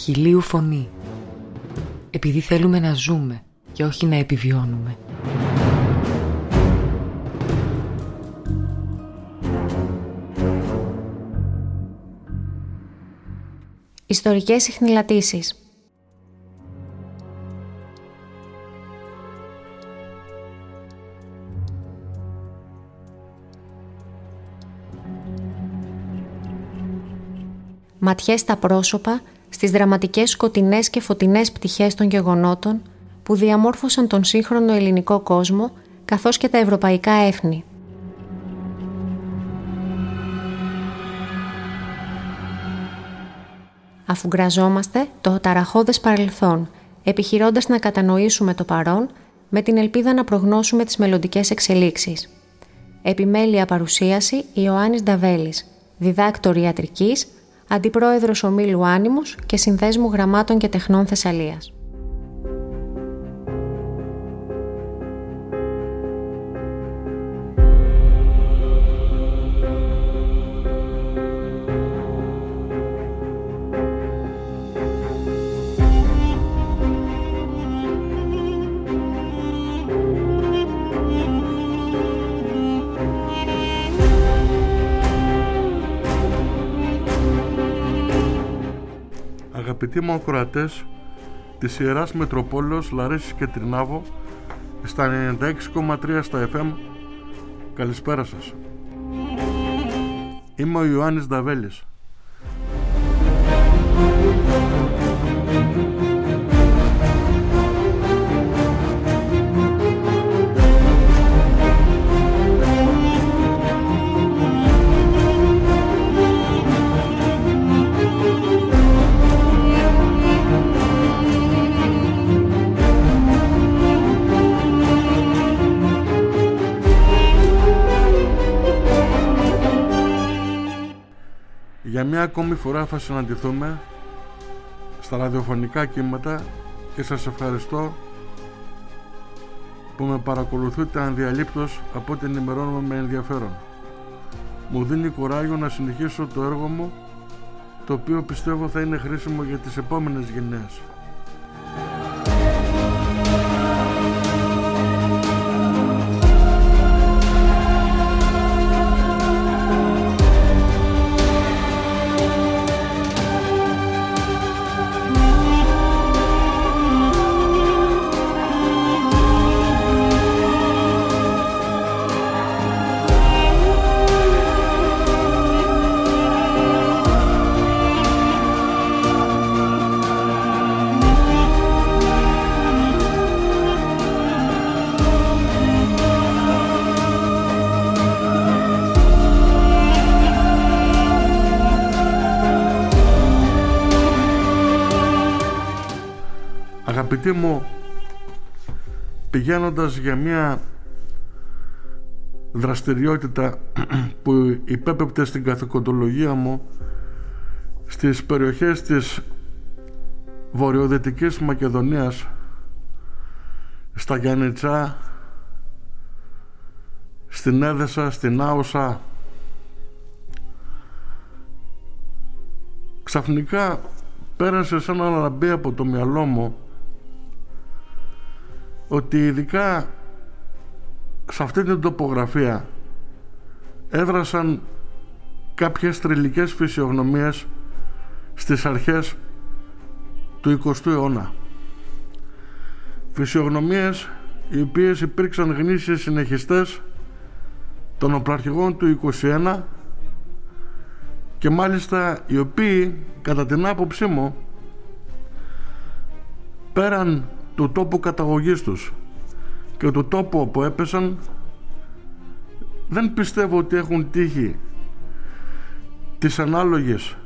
Αχιλίου φωνή. Επειδή θέλουμε να ζούμε και όχι να επιβιώνουμε. Ιστορικές συχνηλατήσεις Ματιές στα πρόσωπα, στις δραματικές σκοτεινές και φωτεινές πτυχές των γεγονότων που διαμόρφωσαν τον σύγχρονο ελληνικό κόσμο καθώς και τα ευρωπαϊκά έθνη. Αφού γραζόμαστε το ταραχώδες παρελθόν, επιχειρώντας να κατανοήσουμε το παρόν με την ελπίδα να προγνώσουμε τις μελλοντικές εξελίξεις. Επιμέλεια παρουσίαση Ιωάννης Νταβέλης, διδάκτορ ιατρικής, αντιπρόεδρος ομίλου Άνιμους και συνδέσμου γραμμάτων και τεχνών Θεσσαλίας. Αγαπητοί μου ακροατές της Ιεράς Μετροπόλεως Λαρίσης και Τρινάβο στα 96,3 στα FM Καλησπέρα σας. Είμαι ο Ιωάννης Δαβέλης Για μια ακόμη φορά θα συναντηθούμε στα ραδιοφωνικά κύματα και σας ευχαριστώ που με παρακολουθείτε ανδιαλείπτως από την ενημερώνουμε με ενδιαφέρον. Μου δίνει κουράγιο να συνεχίσω το έργο μου το οποίο πιστεύω θα είναι χρήσιμο για τις επόμενες γενναίες. Αγαπητοί μου, πηγαίνοντας για μια δραστηριότητα που υπέπεπτε στην καθηκοντολογία μου στις περιοχές της βορειοδυτικής Μακεδονίας στα Γιάννητσά στην Έδεσα, στην Άουσα ξαφνικά πέρασε σαν να λαμπεί από το μυαλό μου ότι ειδικά σε αυτή την τοπογραφία έδρασαν κάποιες τριλικές φυσιογνωμίες στις αρχές του 20ου αιώνα. Φυσιογνωμίες οι οποίες υπήρξαν γνήσιες συνεχιστές των οπλαρχηγών του 21 και μάλιστα οι οποίοι κατά την άποψή μου πέραν του τόπου καταγωγής τους και του τόπου όπου έπεσαν δεν πιστεύω ότι έχουν τύχει τις ανάλογες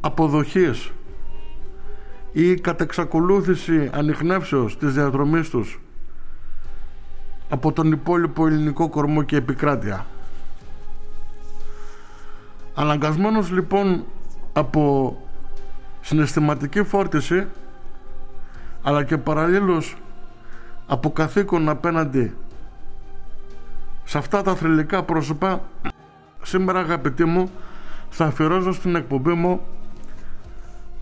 αποδοχής ή κατεξακολούθηση ανιχνεύσεως της διαδρομής τους από τον υπόλοιπο ελληνικό κορμό και επικράτεια. Αναγκασμένος λοιπόν από συναισθηματική φόρτιση αλλά και παραλλήλως από καθήκον απέναντι σε αυτά τα θρηλυκά πρόσωπα σήμερα αγαπητοί μου θα αφιερώσω στην εκπομπή μου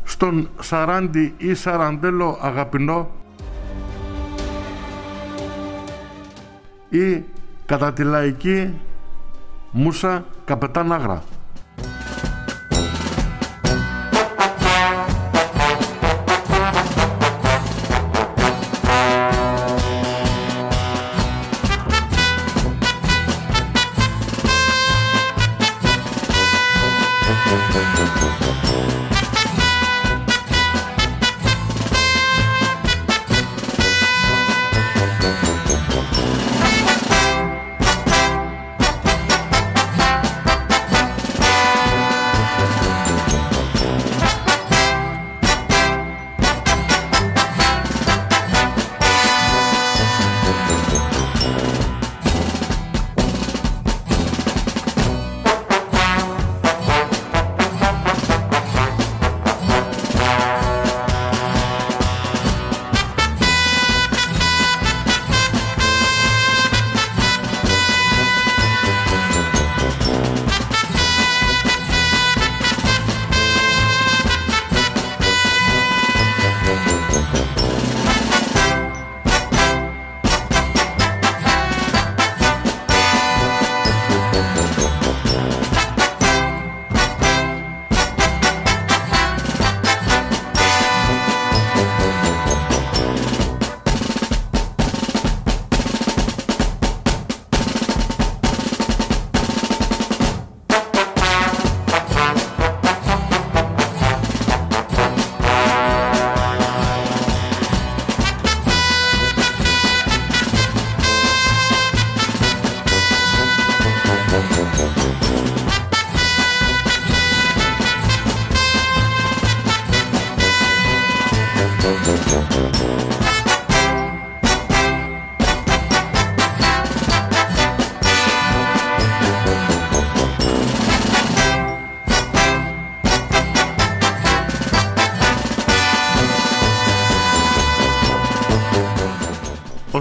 στον Σαράντι ή Σαραντέλο αγαπηνό ή κατά τη λαϊκή Μούσα Καπετάν Άγρα.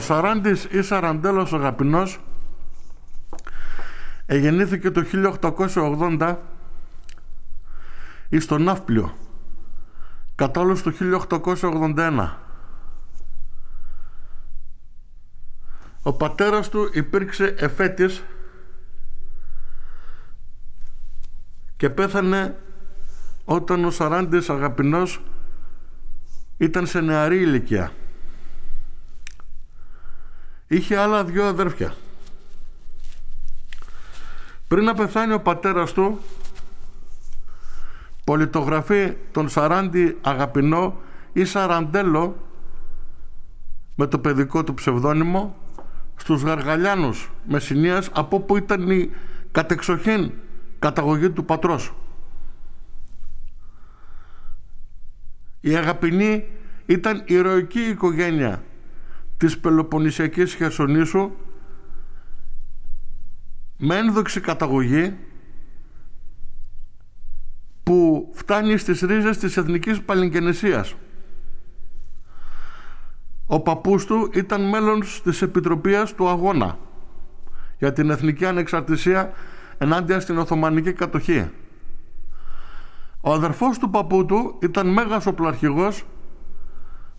Σαράντης ή Σαραντέλος Αγαπηνός εγεννήθηκε το 1880 εις τον Ναύπλιο. Κατάλληλος το 1881 ο πατέρας του υπήρξε εφέτης και πέθανε όταν ο Σαράντης Αγαπηνός ήταν σε νεαρή ηλικία είχε άλλα δυο αδέρφια. Πριν να πεθάνει ο πατέρας του, πολιτογραφεί τον Σαράντι Αγαπηνό ή Σαραντέλο με το παιδικό του ψευδόνυμο στους Γαργαλιάνους Μεσσηνίας από που ήταν η κατεξοχήν καταγωγή του πατρός. Η αγαπηνή ήταν ηρωική οικογένεια της Πελοποννησιακής Χερσονήσου με ένδοξη καταγωγή που φτάνει στις ρίζες της εθνικής παλιγγενεσίας. Ο παππούς του ήταν μέλος της Επιτροπής του Αγώνα για την εθνική ανεξαρτησία ενάντια στην Οθωμανική κατοχή. Ο αδερφός του παππού του ήταν μέγας οπλαρχηγός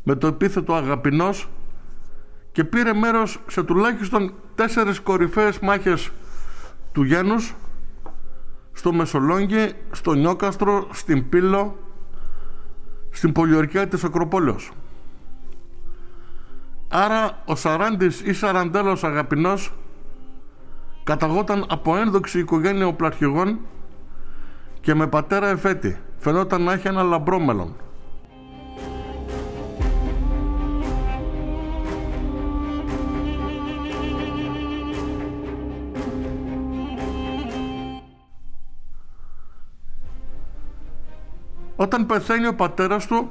με το επίθετο αγαπηνός και πήρε μέρος σε τουλάχιστον τέσσερις κορυφαίες μάχες του Γένους στο Μεσολόγγι, στο Νιόκαστρο, στην Πύλο, στην πολιορκία της Ακροπόλεως. Άρα ο Σαράντης ή Σαραντέλος αγαπηνός καταγόταν από ένδοξη οικογένεια οπλαρχηγών και με πατέρα εφέτη. Φαινόταν να έχει ένα λαμπρό μέλλον. Όταν πεθαίνει ο πατέρας του,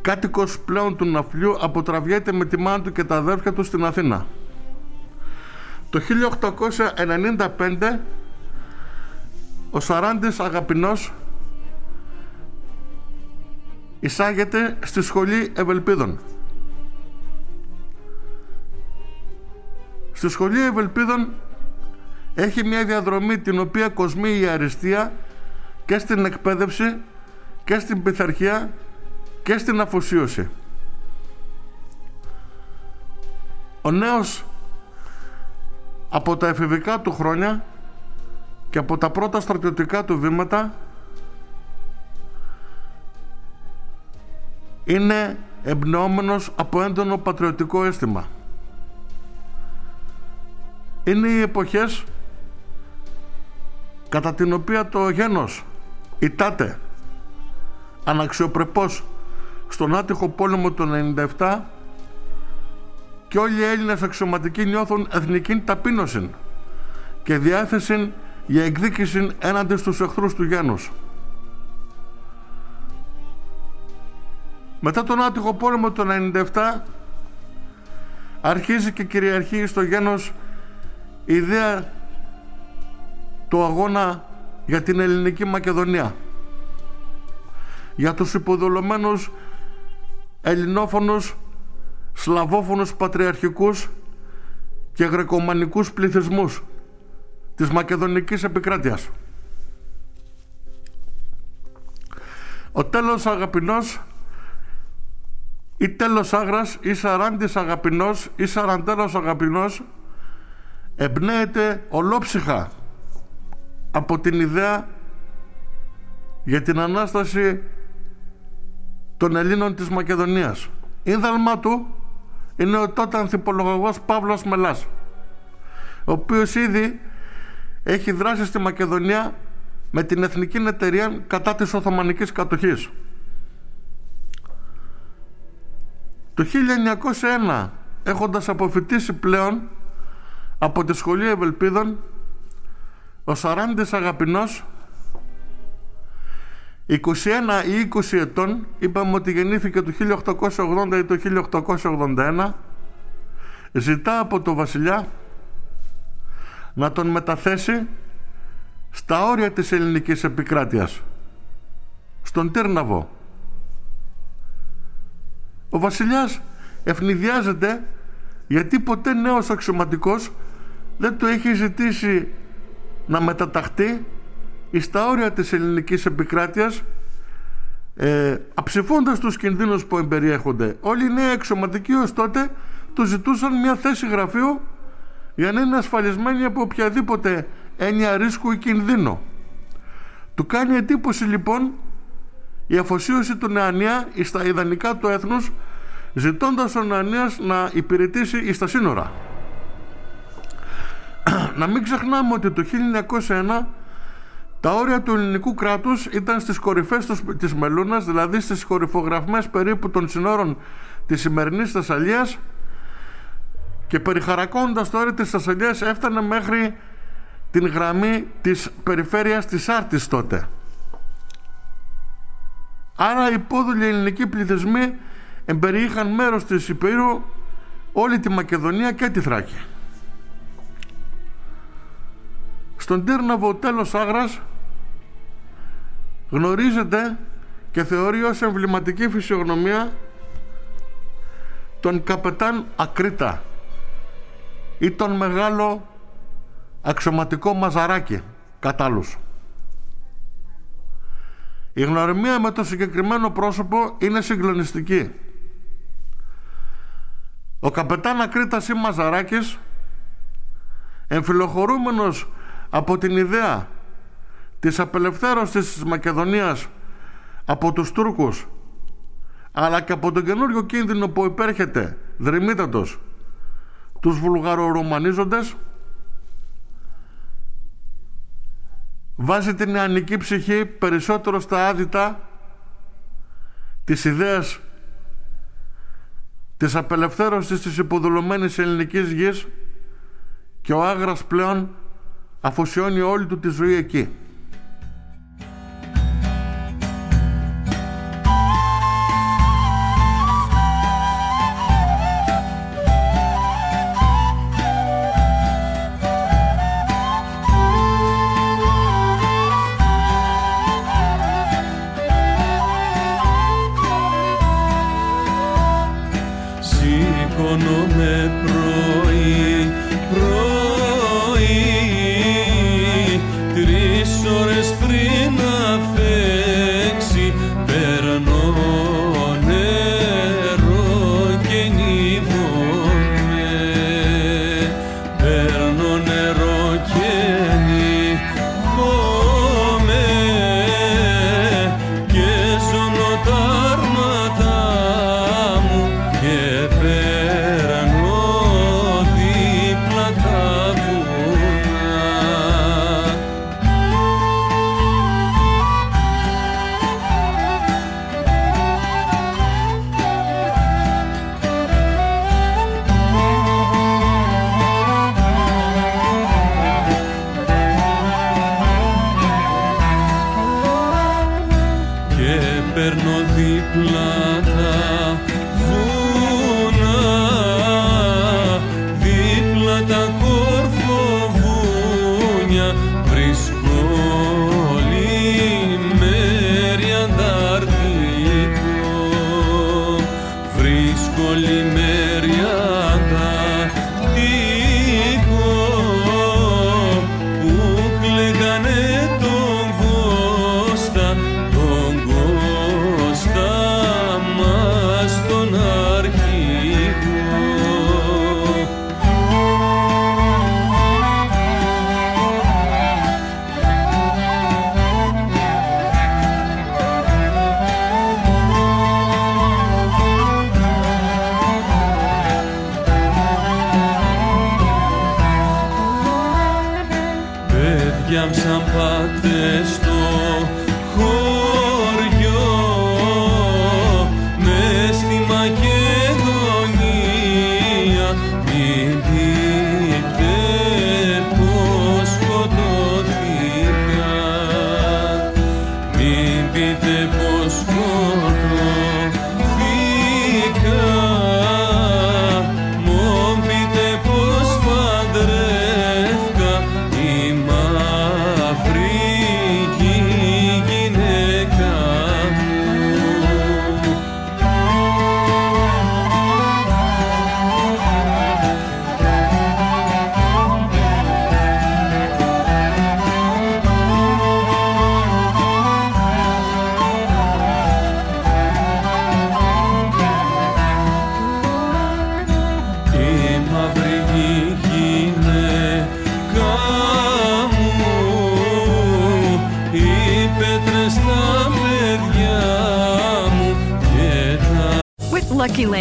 κάτοικος πλέον του ναυπλιού αποτραβιέται με τη μάνα του και τα αδέρφια του στην Αθήνα. Το 1895 ο Σαράντης Αγαπηνός εισάγεται στη Σχολή Ευελπίδων. Στη Σχολή Ευελπίδων έχει μια διαδρομή την οποία κοσμεί η αριστεία και στην εκπαίδευση και στην πειθαρχία και στην αφοσίωση. Ο νέος από τα εφηβικά του χρόνια και από τα πρώτα στρατιωτικά του βήματα είναι εμπνεόμενος από έντονο πατριωτικό αίσθημα. Είναι οι εποχές κατά την οποία το γένος ητάται αναξιοπρεπώς στον άτυχο πόλεμο του 97 και όλοι οι Έλληνες αξιωματικοί νιώθουν εθνική ταπείνωση και διάθεση για εκδίκηση έναντι στους εχθρούς του γένους. Μετά τον άτυχο πόλεμο του 97 αρχίζει και κυριαρχεί στο γένος η ιδέα του αγώνα για την ελληνική Μακεδονία για τους υποδολωμένους ελληνόφωνους σλαβόφωνους πατριαρχικούς και γρεκομανικούς πληθυσμούς της Μακεδονικής επικράτειας. Ο τέλος αγαπηνός ή τέλος άγρας ή σαράντης αγαπηνός ή σαραντέλος αγαπηνός εμπνέεται ολόψυχα από την ιδέα για την Ανάσταση των Ελλήνων της Μακεδονίας. Ήνδαλμα του είναι ο τότε ανθιπολογωγός Παύλος Μελάς ο οποίος ήδη έχει δράσει στη Μακεδονία με την Εθνική Εταιρεία κατά της Οθωμανικής κατοχής. Το 1901 έχοντας αποφυτίσει πλέον από τη Σχολή Ευελπίδων ο Σαράντης Αγαπηνός 21 ή 20 ετών είπαμε ότι γεννήθηκε το 1880 ή το 1881 ζητά από το βασιλιά να τον μεταθέσει στα όρια της ελληνικής επικράτειας στον Τέρναβο ο βασιλιάς ευνηδιάζεται γιατί ποτέ νέος αξιωματικός δεν το έχει ζητήσει να μεταταχθεί στα όρια της ελληνικής επικράτειας ε, αψηφώντας τους κινδύνους που εμπεριέχονται. Όλοι οι νέοι αξιωματικοί ως τότε τους ζητούσαν μια θέση γραφείου για να είναι ασφαλισμένοι από οποιαδήποτε έννοια ρίσκου ή κινδύνου. Του κάνει εντύπωση λοιπόν η αφοσίωση του Νεανία στα ιδανικά του έθνους ζητώντας ο Νεανίας να υπηρετήσει στα σύνορα. Να μην ξεχνάμε ότι το 1901 τα όρια του ελληνικού κράτους ήταν στις κορυφές της Μελούνας, δηλαδή στις κορυφογραφμές περίπου των συνόρων της σημερινής Θεσσαλίας και περιχαρακώνοντας το όριο της Θεσσαλίας έφτανε μέχρι την γραμμή της περιφέρειας της Άρτης τότε. Άρα οι υπόδουλοι ελληνικοί πληθυσμοί εμπεριείχαν μέρος της Υπήρου όλη τη Μακεδονία και τη Θράκη. Στον Τύρναβο τέλος Άγρας γνωρίζεται και θεωρεί ως εμβληματική φυσιογνωμία τον καπετάν Ακρίτα ή τον μεγάλο αξιωματικό Μαζαράκι κατάλους. Η γνωριμία με το συγκεκριμένο πρόσωπο είναι συγκλονιστική. Ο καπετάν Ακρίτας ή Μαζαράκης εμφυλοχωρούμενος από την ιδέα της απελευθέρωσης της Μακεδονίας από τους Τούρκους αλλά και από τον καινούριο κίνδυνο που υπέρχεται δρυμύτατος τους βουλγαρορωμανίζοντες βάζει την νεανική ψυχή περισσότερο στα άδυτα της ιδέας της απελευθέρωσης της υποδουλωμένης ελληνικής γης και ο Άγρας πλέον αφοσιώνει όλη του τη ζωή εκεί.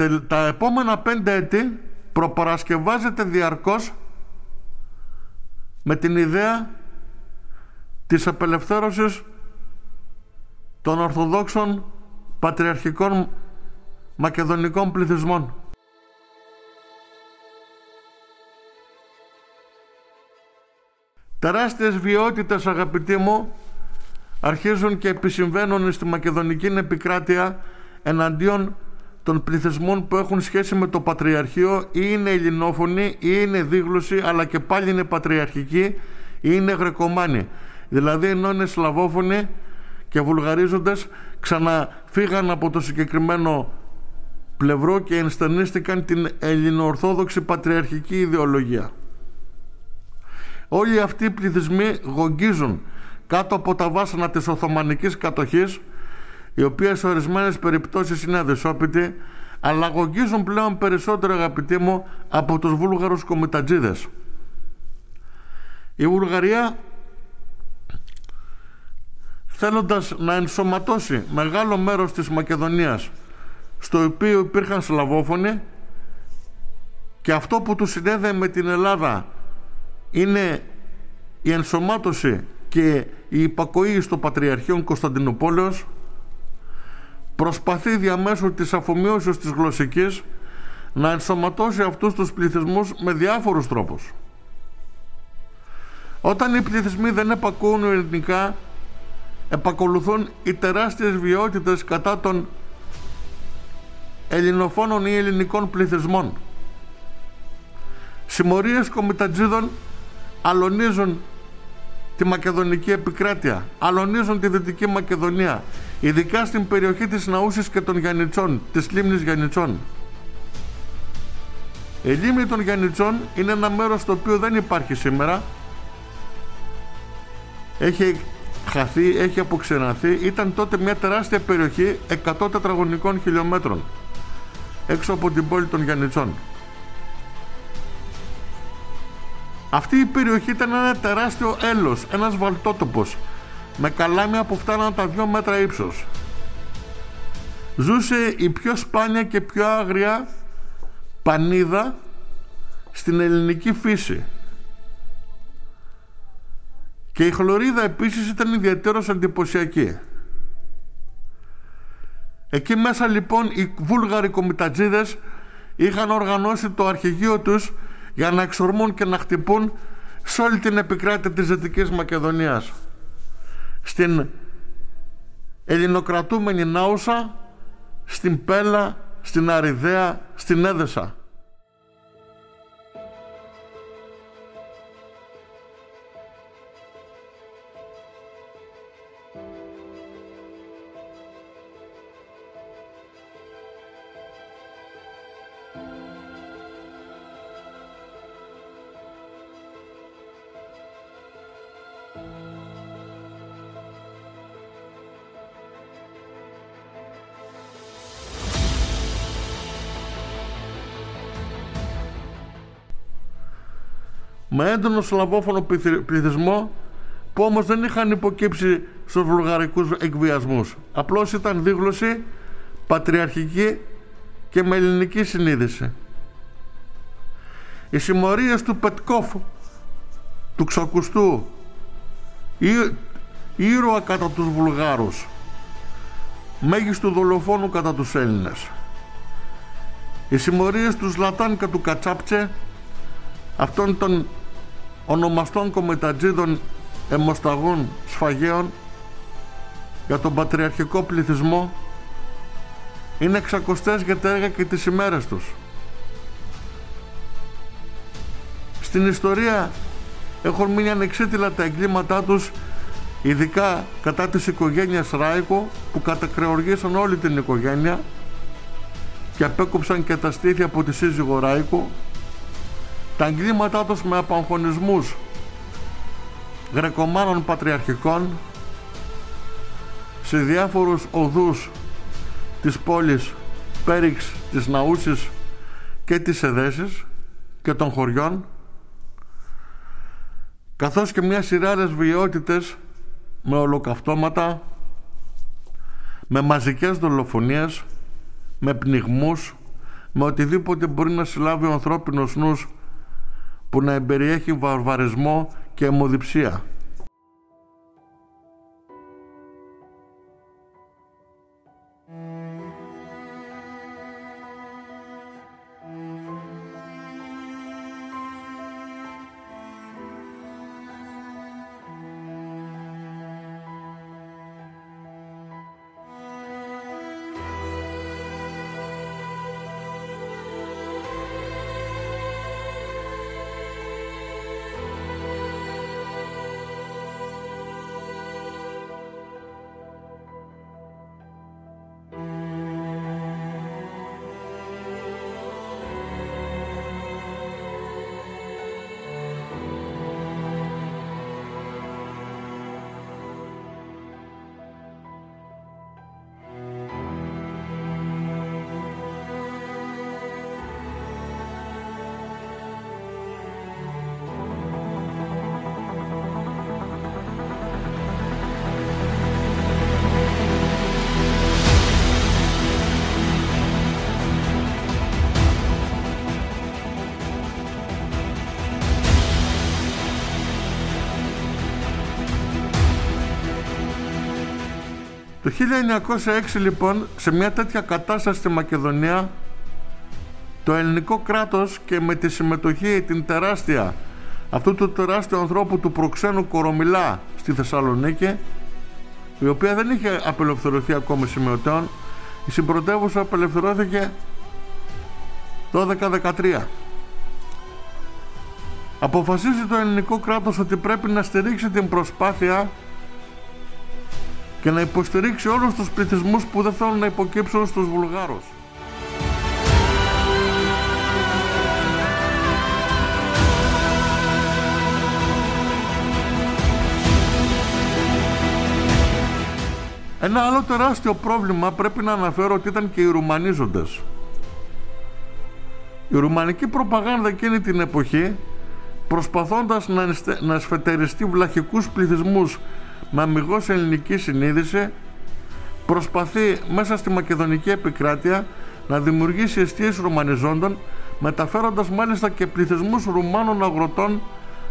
Τε- τα επόμενα πέντε έτη προπαρασκευάζεται διαρκώς με την ιδέα της απελευθέρωσης των Ορθοδόξων Πατριαρχικών Μακεδονικών πληθυσμών. Τεράστιες βιότητες αγαπητοί μου αρχίζουν και επισυμβαίνουν στη Μακεδονική επικράτεια εναντίον των πληθυσμών που έχουν σχέση με το Πατριαρχείο ή είναι ελληνόφωνοι ή είναι δίγλωσοι αλλά και πάλι είναι πατριαρχικοί ή είναι γρεκομάνοι. Δηλαδή ενώ είναι σλαβόφωνοι και βουλγαρίζοντες ξαναφύγαν από το συγκεκριμένο πλευρό και ενστερνίστηκαν την ελληνοορθόδοξη πατριαρχική ιδεολογία. Όλοι αυτοί οι πληθυσμοί γογγίζουν κάτω από τα βάσανα της Οθωμανικής κατοχής οι οποίες σε ορισμένες περιπτώσεις είναι αδεσόπιτοι αλλά γογγίζουν πλέον περισσότερο αγαπητοί μου από τους βούλγαρους κομιτατζίδες. Η Βουλγαρία θέλοντας να ενσωματώσει μεγάλο μέρος της Μακεδονίας στο οποίο υπήρχαν Σλαβόφωνοι και αυτό που τους συνέδεε με την Ελλάδα είναι η ενσωμάτωση και η υπακοή στο Πατριαρχείο Κωνσταντινούπολεως προσπαθεί διαμέσου της αφομοίωσης της γλωσσικής να ενσωματώσει αυτούς τους πληθυσμούς με διάφορους τρόπους. Όταν οι πληθυσμοί δεν επακούν ελληνικά επακολουθούν οι τεράστιες βιότητες κατά των ελληνοφώνων ή ελληνικών πληθυσμών. Συμμορίες κομιτατζίδων αλωνίζουν τη Μακεδονική επικράτεια, αλωνίζουν τη Δυτική Μακεδονία, ειδικά στην περιοχή της Ναούσης και των Γιαννιτσών, της λίμνης Γιαννιτσών. Η λίμνη των Γιαννιτσών είναι ένα μέρος το οποίο δεν υπάρχει σήμερα. Έχει χαθεί, έχει αποξεναθεί. Ήταν τότε μια τεράστια περιοχή 100 τετραγωνικών χιλιόμετρων έξω από την πόλη των Γιαννιτσών. Αυτή η περιοχή ήταν ένα τεράστιο έλος, ένας βαλτότοπος με καλάμια που φτάναν τα δυο μέτρα ύψος. Ζούσε η πιο σπάνια και πιο άγρια πανίδα στην ελληνική φύση. Και η χλωρίδα επίσης ήταν ιδιαίτερος εντυπωσιακή. Εκεί μέσα λοιπόν οι βούλγαροι κομιτατζίδες είχαν οργανώσει το αρχηγείο τους για να εξορμούν και να χτυπούν σε όλη την επικράτεια της Δυτικής Μακεδονίας. Στην ελληνοκρατούμενη Νάουσα, στην Πέλα, στην Αριδαία, στην Έδεσα. Με έντονο σλαβόφωνο πληθυσμό που όμως δεν είχαν υποκύψει στους βουλγαρικούς εκβιασμούς. Απλώς ήταν δίγλωση πατριαρχική και με ελληνική συνείδηση. Οι συμμορίες του Πετκόφ, του Ξακουστού, ή, ήρωα κατά τους Βουλγάρους, μέγιστου δολοφόνου κατά τους Έλληνες. Οι συμμορίες του Σλατάν και του Κατσάπτσε, αυτών των ονομαστών κομιτατζίδων αιμοσταγών σφαγέων για τον πατριαρχικό πληθυσμό είναι εξακοστές για τα έργα και τις ημέρες τους. Στην ιστορία έχουν μείνει ανεξίτηλα τα εγκλήματά τους ειδικά κατά της οικογένειας Ράικο που κατακρεωργήσαν όλη την οικογένεια και απέκοψαν και τα στήθια από τη σύζυγο Ράικο τα εγκλήματά τους με απαγχωνισμούς γρεκομάνων πατριαρχικών σε διάφορους οδούς της πόλης Πέριξ, της Ναούσης και της Εδέσης και των χωριών καθώς και μια σειρά άλλες βιαιότητες με ολοκαυτώματα με μαζικές δολοφονίες με πνιγμούς με οτιδήποτε μπορεί να συλλάβει ο ανθρώπινος νους που να εμπεριέχει βαρβαρισμό και αιμοδιψία. Το 1906 λοιπόν σε μια τέτοια κατάσταση στη Μακεδονία το ελληνικό κράτος και με τη συμμετοχή την τεράστια αυτού του τεράστιου ανθρώπου του προξένου Κορομιλά στη Θεσσαλονίκη η οποία δεν είχε απελευθερωθεί ακόμη σημειωτέων η συμπρωτεύουσα απελευθερώθηκε 12-13 αποφασίζει το ελληνικό κράτος ότι πρέπει να στηρίξει την προσπάθεια και να υποστηρίξει όλους τους πληθυσμούς που δεν θέλουν να υποκύψουν στους Βουλγάρους. Ένα άλλο τεράστιο πρόβλημα πρέπει να αναφέρω ότι ήταν και οι Ρουμανίζοντες. Η ρουμανική προπαγάνδα εκείνη την εποχή προσπαθώντας να εσφετεριστεί βλαχικούς πληθυσμούς με αμυγός ελληνική συνείδηση προσπαθεί μέσα στη μακεδονική επικράτεια να δημιουργήσει αιστείες ρουμανιζόντων μεταφέροντας μάλιστα και πληθυσμούς Ρουμάνων αγροτών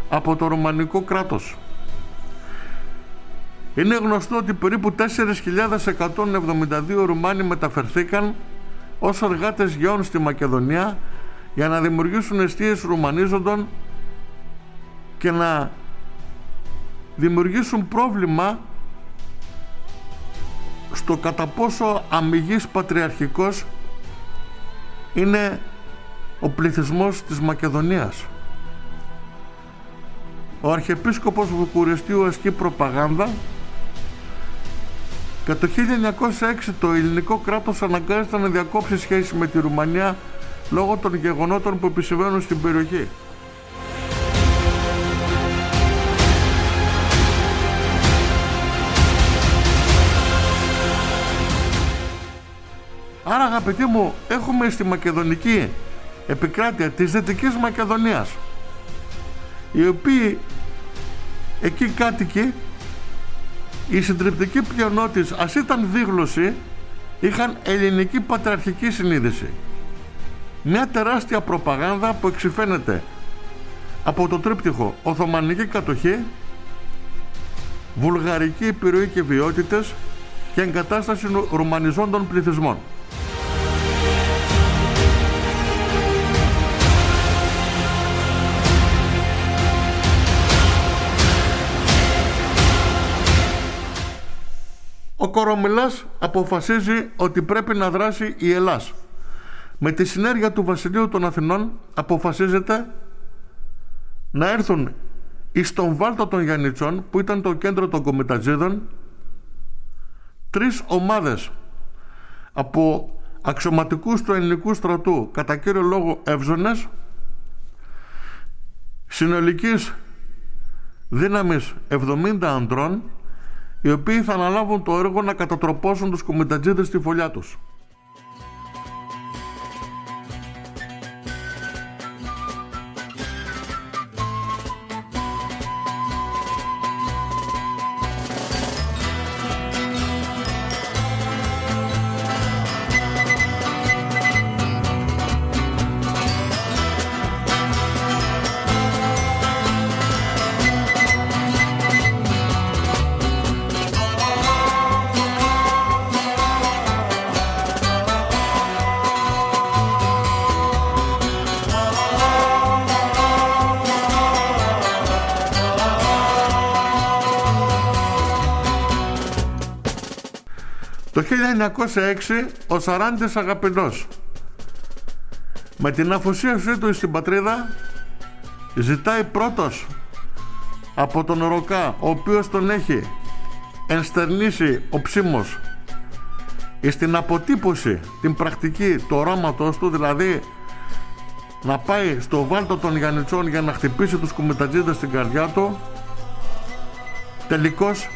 από το Ρουμανικό κράτος. Είναι γνωστό ότι περίπου 4.172 Ρουμάνοι μεταφερθήκαν ως εργάτες γεών στη Μακεδονία για να δημιουργήσουν αιστείες Ρουμανίζοντων και να δημιουργήσουν πρόβλημα στο κατά πόσο αμυγής πατριαρχικός είναι ο πληθυσμός της Μακεδονίας. Ο Αρχιεπίσκοπος Βουκουριστίου ασκεί προπαγάνδα και το 1906 το ελληνικό κράτος αναγκάζεται να διακόψει σχέση με τη Ρουμανία λόγω των γεγονότων που επισυμβαίνουν στην περιοχή. Άρα αγαπητοί μου έχουμε στη Μακεδονική επικράτεια της Δυτικής Μακεδονίας οι οποίοι εκεί κάτοικοι η συντριπτική πλειονότητα ας ήταν δίγλωση είχαν ελληνική πατριαρχική συνείδηση. Μια τεράστια προπαγάνδα που εξηφαίνεται από το τρίπτυχο Οθωμανική κατοχή, Βουλγαρική επιρροή και βιότητες και εγκατάσταση ρουμανιζόντων πληθυσμών. Ο Κορομιλάς αποφασίζει ότι πρέπει να δράσει η Ελλάς. Με τη συνέργεια του Βασιλείου των Αθηνών αποφασίζεται να έρθουν εις τον Βάλτο των Γιαννιτσών που ήταν το κέντρο των Κομιτατζίδων τρεις ομάδες από αξιωματικούς του ελληνικού στρατού κατά κύριο λόγο Εύζωνες συνολικής δύναμης 70 ανδρών οι οποίοι θα αναλάβουν το έργο να κατατροπώσουν τους κομιτατζίδες στη φωλιά τους. 1906 ο Σαράντης Αγαπηνός με την αφοσίωσή του στην πατρίδα ζητάει πρώτος από τον Ροκά ο οποίος τον έχει ενστερνήσει ο ψήμος στην αποτύπωση την πρακτική του οράματος του δηλαδή να πάει στο βάλτο των Γιαννητσών για να χτυπήσει τους κουμιτατζίδες στην καρδιά του τελικώς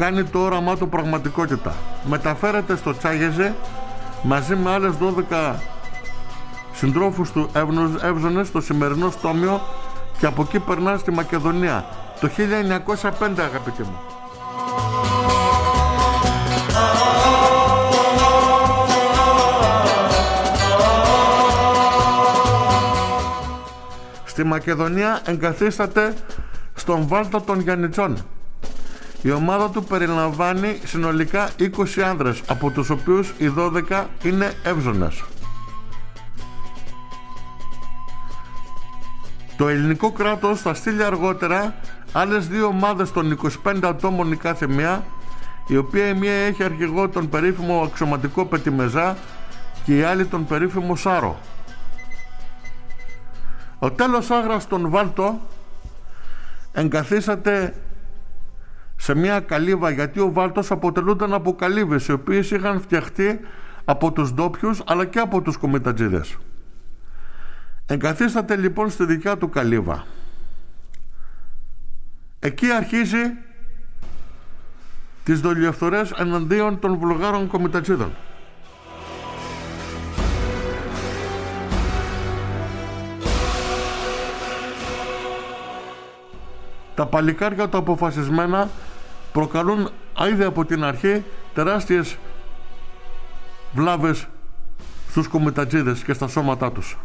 κάνει το όραμά του πραγματικότητα. Μεταφέρεται στο Τσάγεζε μαζί με άλλες 12 συντρόφους του Εύζωνες στο σημερινό στόμιο και από εκεί περνά στη Μακεδονία το 1905 αγαπητοί μου. Στη Μακεδονία εγκαθίσταται στον Βάλτο των Γιαννητσών η ομάδα του περιλαμβάνει συνολικά 20 άνδρες, από τους οποίους οι 12 είναι εύζωνες. Το ελληνικό κράτος θα στείλει αργότερα άλλες δύο ομάδες των 25 ατόμων η κάθε μία, η οποία η μία έχει αρχηγό τον περίφημο αξιωματικό Πετιμεζά και η άλλη τον περίφημο Σάρο. Ο τέλος άγρας των Βάλτο εγκαθίσατε σε μια καλύβα γιατί ο Βάλτος αποτελούνταν από καλύβες οι οποίες είχαν φτιαχτεί από τους ντόπιους αλλά και από τους κομιτατζίδες. Εγκαθίσταται λοιπόν στη δικιά του καλύβα. Εκεί αρχίζει τις δολιοφθορές εναντίον των βουλγάρων κομιτατζίδων. Τα παλικάρια του αποφασισμένα προκαλούν ήδη από την αρχή τεράστιες βλάβες στους κομιτατζίδες και στα σώματά τους.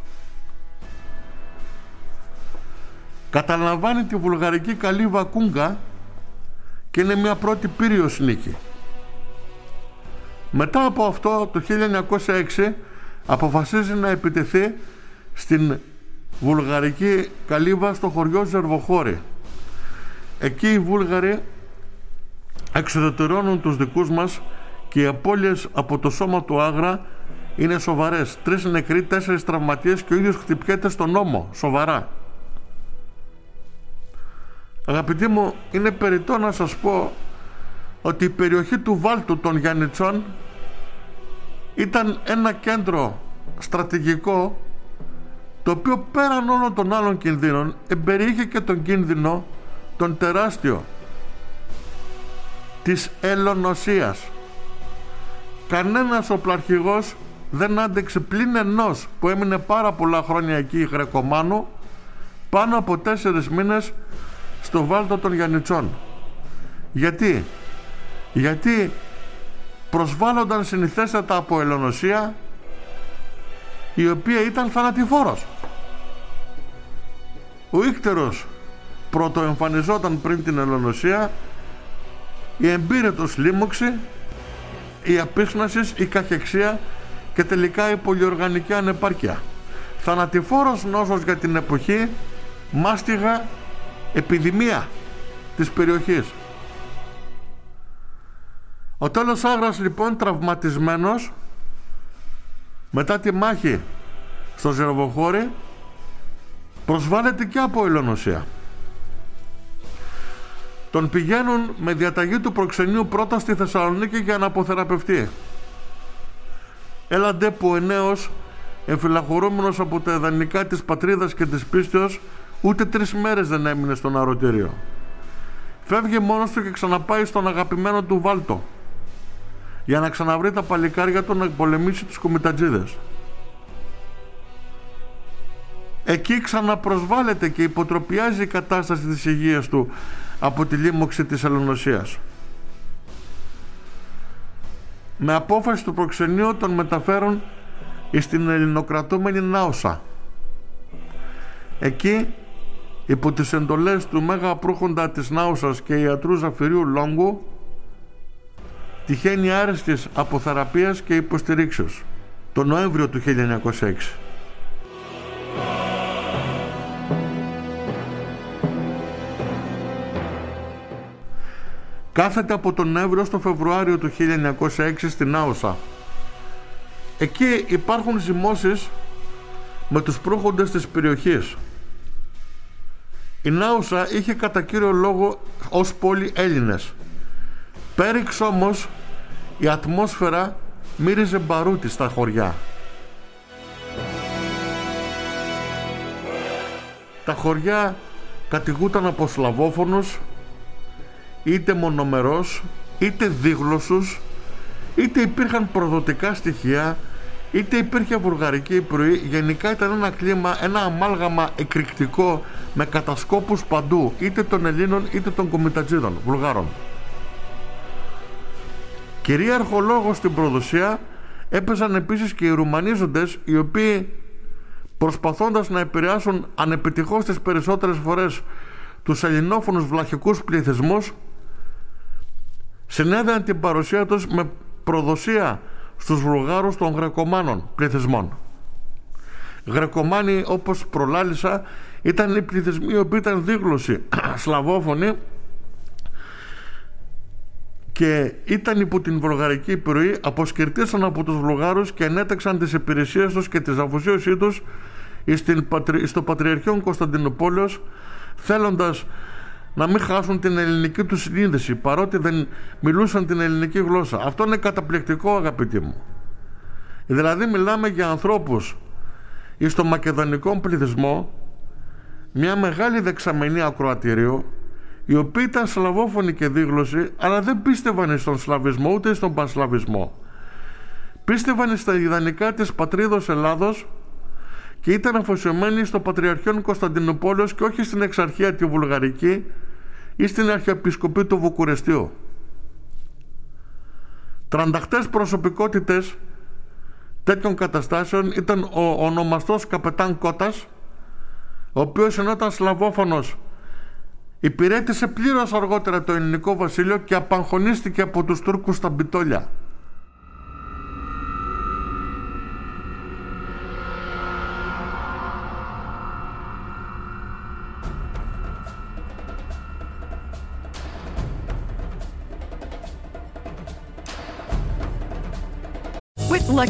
Καταλαμβάνει τη βουλγαρική καλύβα Κούγκα και είναι μια πρώτη πύριος νίκη. Μετά από αυτό το 1906 αποφασίζει να επιτεθεί στην βουλγαρική καλύβα στο χωριό Ζερβοχώρη. Εκεί οι Βούλγαροι εξοδετερώνουν τους δικούς μας και οι απώλειες από το σώμα του Άγρα είναι σοβαρές. Τρεις νεκροί, τέσσερις τραυματίες και ο ίδιος χτυπιέται στον νόμο. Σοβαρά. Αγαπητοί μου, είναι περιττό να σας πω ότι η περιοχή του Βάλτου των Γιάννητσών ήταν ένα κέντρο στρατηγικό το οποίο πέραν όλων των άλλων κινδύνων εμπεριείχε και τον κίνδυνο τον τεράστιο της ελονοσίας. Κανένας οπλαρχηγός δεν άντεξε πλην ενός που έμεινε πάρα πολλά χρόνια εκεί Γρεκομάνου πάνω από τέσσερις μήνες στο βάλτο των Γιαννητσών. Γιατί; Γιατί προσβάλλονταν συνηθέστατα από ελονοσία η οποία ήταν θανατηφόρος. Ο ύκτερος πρωτοεμφανιζόταν πριν την ελονοσία η εμπύρετος λίμωξη, η απίσχναση, η καχεξία και τελικά η πολυοργανική ανεπάρκεια. Θανατηφόρος νόσος για την εποχή, μάστιγα, επιδημία της περιοχής. Ο τέλος Άγρας λοιπόν τραυματισμένος μετά τη μάχη στο Ζεροβοχώρι προσβάλλεται και από ελονοσία. Τον πηγαίνουν με διαταγή του προξενείου πρώτα στη Θεσσαλονίκη για να αποθεραπευτεί. Έλαντε που ο νέος εμφυλαχωρούμενος από τα ιδανικά της πατρίδας και της πίστεως ούτε τρεις μέρες δεν έμεινε στον αρωτήριο. Φεύγει μόνος του και ξαναπάει στον αγαπημένο του Βάλτο για να ξαναβρει τα παλικάρια του να πολεμήσει τους κομιτατζίδες. Εκεί ξαναπροσβάλλεται και υποτροπιάζει η κατάσταση της υγείας του από τη λίμωξη της αλλονοσίας. Με απόφαση του προξενείου τον μεταφέρουν στην ελληνοκρατούμενη Νάουσα. Εκεί, υπό τις εντολές του Μέγα Προύχοντα της Νάουσας και ιατρού Ζαφυρίου Λόγκου, τυχαίνει άρεστης αποθεραπείας και υποστηρίξεως το Νοέμβριο του 1906. Κάθεται από τον Νοέμβριο στο Φεβρουάριο του 1906 στην Άουσα. Εκεί υπάρχουν ζυμώσεις με τους προύχοντες της περιοχής. Η Νάουσα είχε κατά κύριο λόγο ως πόλη Έλληνες. Πέριξ όμως η ατμόσφαιρα μύριζε μπαρούτι στα χωριά. Τα χωριά κατηγούταν από σλαβόφωνους είτε μονομερός είτε δίγλωσους είτε υπήρχαν προδοτικά στοιχεία είτε υπήρχε βουλγαρική πρωί γενικά ήταν ένα κλίμα, ένα αμάλγαμα εκρηκτικό με κατασκόπους παντού είτε των Ελλήνων είτε των κομιτατζίδων, Βουλγάρων. Κυρίαρχο λόγο στην προδοσία έπαιζαν επίσης και οι Ρουμανίζοντες οι οποίοι προσπαθώντας να επηρεάσουν ανεπιτυχώς τις περισσότερες φορές τους ελληνόφωνους βλαχικούς πληθυσμούς συνέδεαν την παρουσία τους με προδοσία στους Βουλγάρους των Γρεκομάνων πληθυσμών. Γρεκομάνοι όπως προλάλησα ήταν οι πληθυσμοί οι οποίοι ήταν δίγλωσοι σλαβόφωνοι και ήταν υπό την βουλγαρική επιρροή αποσκερτήσαν από τους Βουλγάρους και ενέταξαν τις υπηρεσίες τους και τις αφοσίωσή τους στο Πατριαρχείο Κωνσταντινούπολεως θέλοντας να μην χάσουν την ελληνική τους συνείδηση παρότι δεν μιλούσαν την ελληνική γλώσσα. Αυτό είναι καταπληκτικό αγαπητοί μου. Δηλαδή μιλάμε για ανθρώπους στο μακεδονικό πληθυσμό μια μεγάλη δεξαμενή ακροατηρίου οι οποίοι ήταν σλαβόφωνοι και δίγλωσοι αλλά δεν πίστευαν στον σλαβισμό ούτε στον πανσλαβισμό. Πίστευαν στα ιδανικά της πατρίδος Ελλάδος και ήταν αφοσιωμένοι στο Πατριαρχείο Κωνσταντινούπολεως και όχι στην εξαρχία τη Βουλγαρική ή στην Αρχιεπισκοπή του Βουκουρεστίου. Τρανταχτές προσωπικότητες τέτοιων καταστάσεων ήταν ο ονομαστός καπετάν Κώτας ο οποίος ενώ ήταν σλαβόφωνος υπηρέτησε πλήρως αργότερα το ελληνικό βασίλειο και απαγχωνίστηκε από τους Τούρκους στα Μπιτόλια.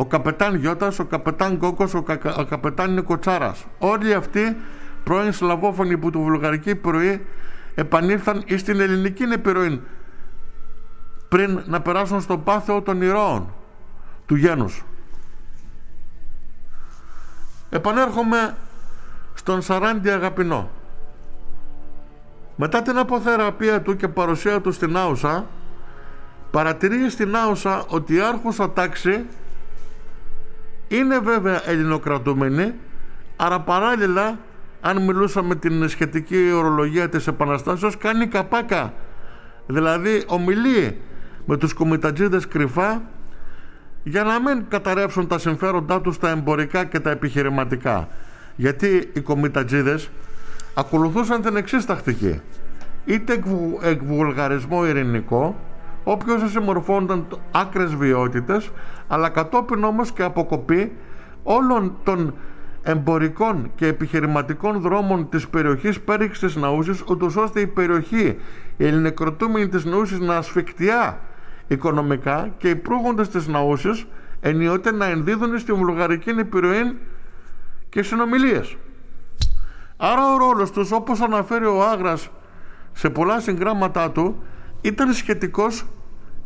Ο καπετάν Γιώτας, ο καπετάν Κόκος, ο, κα, ο καπετάν Νικοτσάρας. Όλοι αυτοί πρώην Σλαβόφωνοι που του βουλγαρική πρωί επανήλθαν στην ελληνική επιρροή πριν να περάσουν στο πάθεο των ηρώων του γένους. Επανέρχομαι στον Σαράντι Αγαπηνό. Μετά την αποθεραπεία του και παρουσία του στην Άουσα, παρατηρεί στην Άουσα ότι η άρχουσα τάξη είναι βέβαια ελληνοκρατούμενη, άρα παράλληλα, αν μιλούσαμε την σχετική ορολογία της Επαναστάσεως, κάνει καπάκα. Δηλαδή ομιλεί με τους κομιτατζίδες κρυφά για να μην καταρρεύσουν τα συμφέροντά τους τα εμπορικά και τα επιχειρηματικά. Γιατί οι κομιτατζίδες ακολουθούσαν την εξής τακτική. Είτε εκβουλγαρισμό ειρηνικό, όποιος συμμορφώνονταν άκρες βιότητες, αλλά κατόπιν όμως και αποκοπή όλων των εμπορικών και επιχειρηματικών δρόμων της περιοχής πέριξης της Ναούσης, ούτως ώστε η περιοχή, η ελληνικροτούμενη της Ναούσης να ασφικτιά οικονομικά και οι προύγοντες της Ναούσης ενιότε να ενδίδουν στη βουλγαρική επιρροή και συνομιλίες. Άρα ο ρόλος τους, όπως αναφέρει ο Άγρας σε πολλά συγγράμματά του, ήταν σχετικός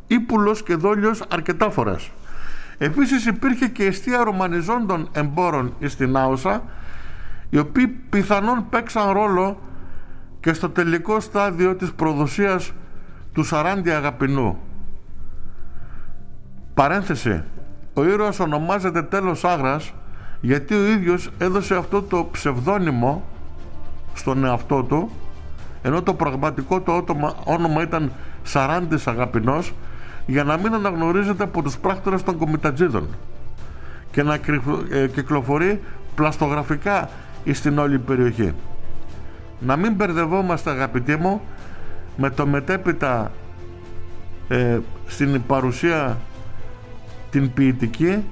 ύπουλος και δόλιος αρκετά φορές. Επίσης υπήρχε και αιστεία ρωμανιζόντων εμπόρων στην Άουσα οι οποίοι πιθανόν παίξαν ρόλο και στο τελικό στάδιο της προδοσίας του Σαράντι Αγαπηνού. Παρένθεση. Ο ήρωας ονομάζεται τέλος Άγρας γιατί ο ίδιος έδωσε αυτό το ψευδόνυμο στον εαυτό του ενώ το πραγματικό το όνομα ήταν Σαράντης Αγαπηνός για να μην αναγνωρίζεται από τους πράκτορες των κομιτατζίδων και να ε, κυκλοφορεί πλαστογραφικά στην όλη περιοχή. Να μην μπερδευόμαστε αγαπητοί μου με το μετέπειτα ε, στην παρουσία την ποιητική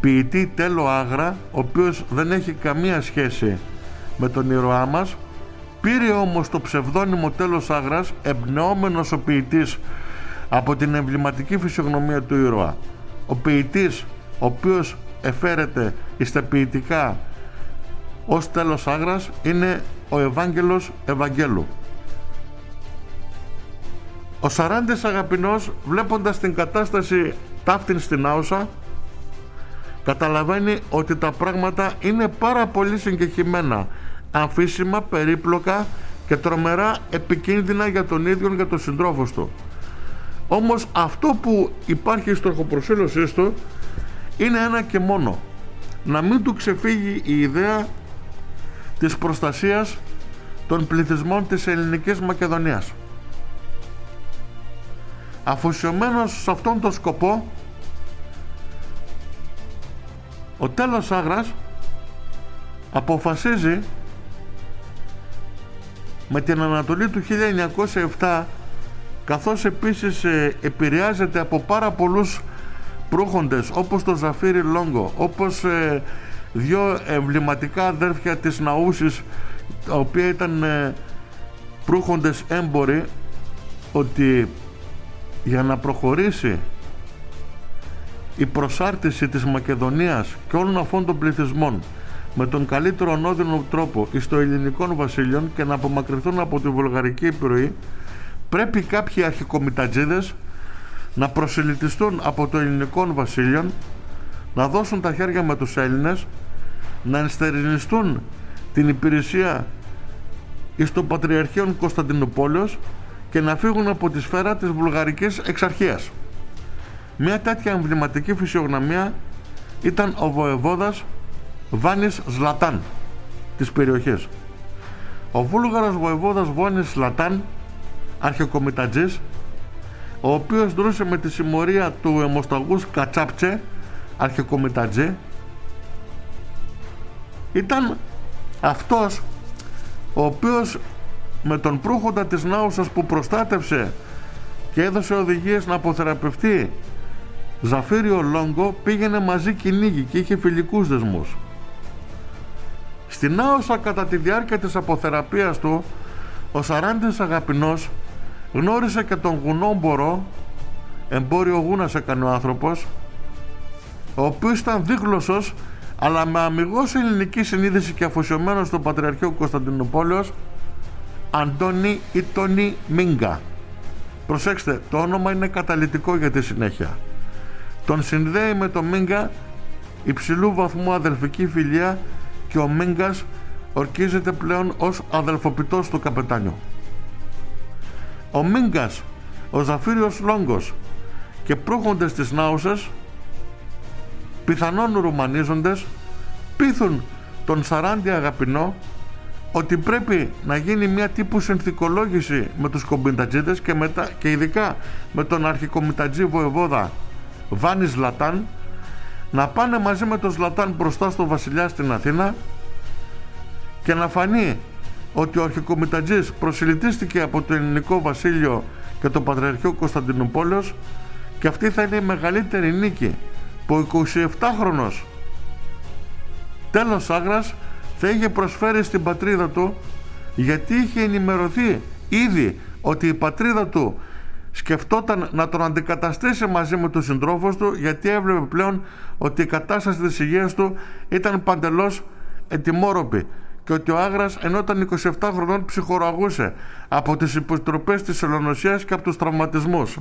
ποιητή Τέλο Άγρα ο οποίος δεν έχει καμία σχέση με τον ήρωά μας πήρε όμως το ψευδόνυμο Τέλος Άγρας εμπνεόμενος ο ποιητής από την εμβληματική φυσιογνωμία του ήρωα. Ο ποιητής ο οποίος εφαίρεται στα ποιητικά ως τέλος άγρας είναι ο Ευάγγελος Ευαγγέλου. Ο Σαράντης Αγαπηνός βλέποντας την κατάσταση ταύτην στην Άουσα καταλαβαίνει ότι τα πράγματα είναι πάρα πολύ συγκεκριμένα αμφίσιμα, περίπλοκα και τρομερά επικίνδυνα για τον ίδιο και για τον συντρόφο του. Όμως αυτό που υπάρχει στο στοχοπροσύλωσή του είναι ένα και μόνο. Να μην του ξεφύγει η ιδέα της προστασίας των πληθυσμών της ελληνικής Μακεδονίας. Αφοσιωμένος σε αυτόν τον σκοπό ο τέλος Άγρας αποφασίζει με την Ανατολή του 1907 καθώς επίσης ε, επηρεάζεται από πάρα πολλούς προύχοντες όπως το Ζαφίρι Λόγκο όπως ε, δύο εμβληματικά αδέρφια της Ναούσης τα οποία ήταν ε, προύχοντες έμποροι ότι για να προχωρήσει η προσάρτηση της Μακεδονίας και όλων αυτών των πληθυσμών με τον καλύτερο ανώδυνο τρόπο στο ελληνικό βασίλειων και να απομακρυνθούν από τη βουλγαρική επιρροή πρέπει κάποιοι αρχικομιτατζίδες να προσελητιστούν από το ελληνικό βασίλειον να δώσουν τα χέρια με τους Έλληνες να ενστερνιστούν την υπηρεσία εις των Πατριαρχείων Κωνσταντινούπολεως και να φύγουν από τη σφαίρα της βουλγαρικής εξαρχίας. Μια τέτοια εμβληματική φυσιογνωμία ήταν ο βοεβόδας Βάνης Ζλατάν της περιοχής. Ο βούλγαρος βοεβόδας Βάνης Ζλατάν, αρχικομιτατζής, ο οποίος δρούσε με τη συμμορία του αιμοσταγούς Κατσάπτσε, αρχικομιτατζή, ήταν αυτός ο οποίος με τον προύχοντα της Νάουσας που προστάτευσε και έδωσε οδηγίες να αποθεραπευτεί Ζαφύριο Λόγκο πήγαινε μαζί κυνήγι και είχε φιλικούς δεσμούς. Στην Άωσα κατά τη διάρκεια της αποθεραπείας του ο Σαράντης Αγαπηνός γνώρισε και τον γουνόμπορο εμπόριο γούνας έκανε ο άνθρωπος ο οποίος ήταν δίγλωσσος αλλά με αμυγός ελληνική συνείδηση και αφοσιωμένος στο Πατριαρχείο Κωνσταντινούπολεως Αντώνη Ιτώνη Μίγκα προσέξτε το όνομα είναι καταλητικό για τη συνέχεια τον συνδέει με το Μίγκα υψηλού βαθμού αδελφική φιλία και ο Μίγκας ορκίζεται πλέον ως αδελφοποιητός του καπετάνιου. Ο Μίγκας, ο Ζαφύριος Λόγκος. Και πρόχοντες της Νάουσες πιθανόν ρουμανίζοντες πείθουν τον Σαράντι αγαπηνό ότι πρέπει να γίνει μια τύπου συνθηκολόγηση με τους κομπιντατζίδες και, μετά, και ειδικά με τον αρχικομιτατζή βοεβόδα Βάνης Λατάν να πάνε μαζί με τον Ζλατάν μπροστά στο βασιλιά στην Αθήνα και να φανεί ότι ο αρχικομιτατζής προσιλητίστηκε από το ελληνικό βασίλειο και το πατριαρχείο Κωνσταντινούπολεως και αυτή θα είναι η μεγαλύτερη νίκη που ο 27χρονος τέλος Άγρας θα είχε προσφέρει στην πατρίδα του γιατί είχε ενημερωθεί ήδη ότι η πατρίδα του σκεφτόταν να τον αντικαταστήσει μαζί με τους συντρόφους του γιατί έβλεπε πλέον ότι η κατάσταση της υγείας του ήταν παντελώς ετοιμόρροπη και ότι ο Άγρας ενώ ήταν 27 χρονών ψυχοραγούσε από τις υποτροπές της ελονοσίας και από τους τραυματισμούς.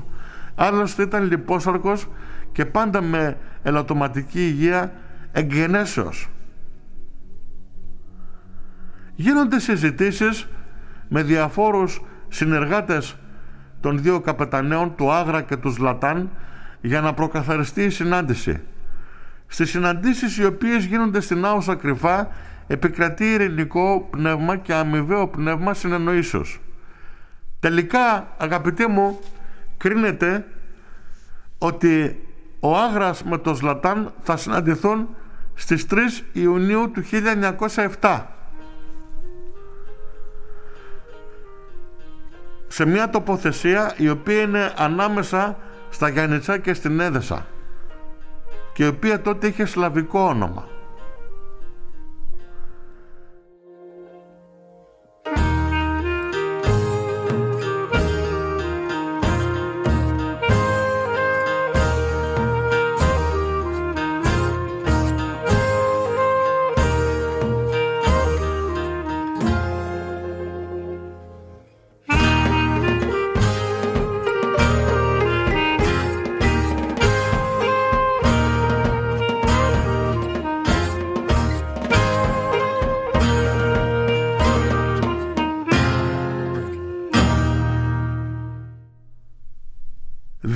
Άλλωστε ήταν λιπόσαρκος και πάντα με ελαττωματική υγεία εγγενέσεως. Γίνονται συζητήσεις με διαφόρους συνεργάτες των δύο καπεταναίων του Άγρα και του Ζλατάν για να προκαθαριστεί η συνάντηση. Στις συναντήσεις οι οποίες γίνονται στην Άουσα κρυφά επικρατεί ειρηνικό πνεύμα και αμοιβαίο πνεύμα συνεννοήσεως. Τελικά αγαπητοί μου κρίνεται ότι ο Άγρας με το Ζλατάν θα συναντηθούν στις 3 Ιουνίου του 1907 σε μια τοποθεσία η οποία είναι ανάμεσα στα Γιάννητσά και στην Έδεσα και η οποία τότε είχε σλαβικό όνομα.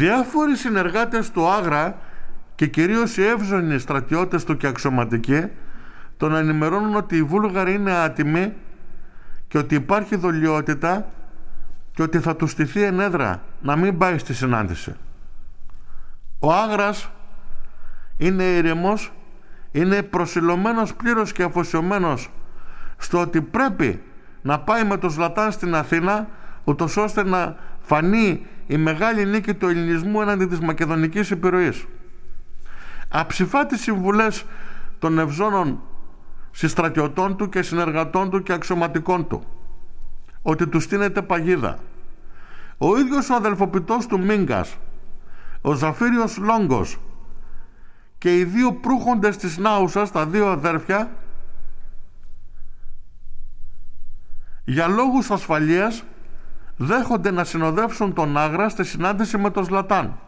Διάφοροι συνεργάτες του Άγρα και κυρίως οι εύζωνοι στρατιώτες του και αξιωματικοί τον ενημερώνουν ότι οι Βούλγαροι είναι άτιμοι και ότι υπάρχει δολιότητα και ότι θα του στηθεί ενέδρα να μην πάει στη συνάντηση. Ο Άγρας είναι ηρεμός, είναι προσιλωμένος πλήρως και αφοσιωμένος στο ότι πρέπει να πάει με το Σλατάν στην Αθήνα ούτως ώστε να φανεί η μεγάλη νίκη του ελληνισμού έναντι της μακεδονικής επιρροής. Αψηφά τις συμβουλές των ευζώνων συστρατιωτών του και συνεργατών του και αξιωματικών του ότι τους στείνεται παγίδα. Ο ίδιος ο αδελφοποιητός του Μίγκας, ο Ζαφύριος Λόγκος και οι δύο προύχοντες της Νάουσας, τα δύο αδέρφια, για λόγους ασφαλείας δέχονται να συνοδεύσουν τον Άγρα στη συνάντηση με τον Ζλατάν.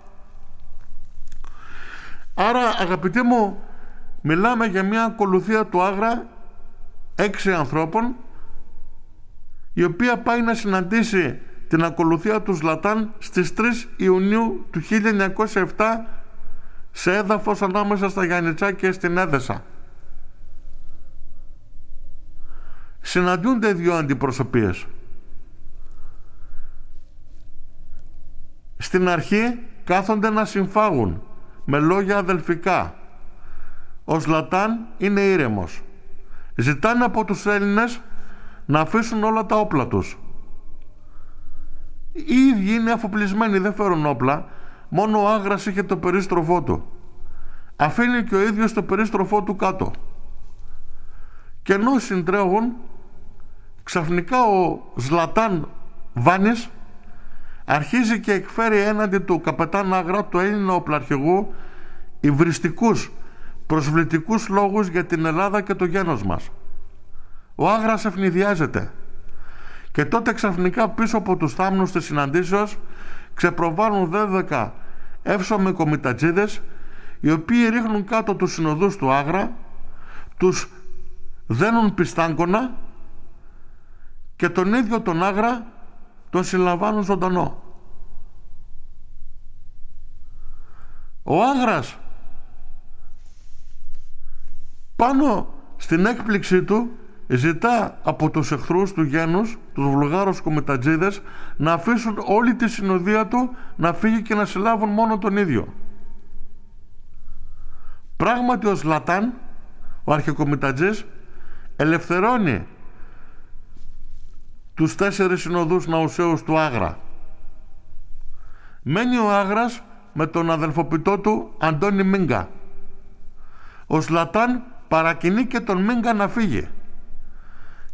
Άρα αγαπητοί μου μιλάμε για μια ακολουθία του Άγρα έξι ανθρώπων η οποία πάει να συναντήσει την ακολουθία του Ζλατάν στις 3 Ιουνίου του 1907 σε έδαφος ανάμεσα στα Γιάννητσά και στην Έδεσα. Συναντιούνται δύο αντιπροσωπείες. Στην αρχή κάθονται να συμφάγουν με λόγια αδελφικά. Ο Ζλατάν είναι ήρεμος. Ζητάνε από τους Έλληνες να αφήσουν όλα τα όπλα τους. Οι ίδιοι είναι αφοπλισμένοι, δεν φέρουν όπλα, μόνο ο Άγρας είχε το περίστροφό του. Αφήνει και ο ίδιος το περίστροφό του κάτω. Και ενώ συντρέχουν, ξαφνικά ο Ζλατάν Βάνης αρχίζει και εκφέρει έναντι του καπετάν Άγρα του Έλληνα οπλαρχηγού υβριστικούς προσβλητικούς λόγους για την Ελλάδα και το γένος μας. Ο Άγρας ευνηδιάζεται και τότε ξαφνικά πίσω από τους θάμνους της συναντήσεως ξεπροβάλλουν δέδεκα εύσωμοι κομιτατζίδες οι οποίοι ρίχνουν κάτω τους συνοδούς του Άγρα τους δένουν πιστάγκονα και τον ίδιο τον Άγρα τον συλλαμβάνουν ζωντανό. Ο Άγρας πάνω στην έκπληξή του ζητά από τους εχθρούς του γένους, τους βουλγάρους κομιτατζίδες, να αφήσουν όλη τη συνοδεία του να φύγει και να συλλάβουν μόνο τον ίδιο. Πράγματι ο Σλατάν, ο αρχικομιτατζής, ελευθερώνει τους τέσσερις συνοδούς ναουσαίους του Άγρα. Μένει ο Άγρας με τον αδελφοποιητό του Αντώνη Μίγκα. Ο Σλατάν παρακινεί και τον Μίγκα να φύγει.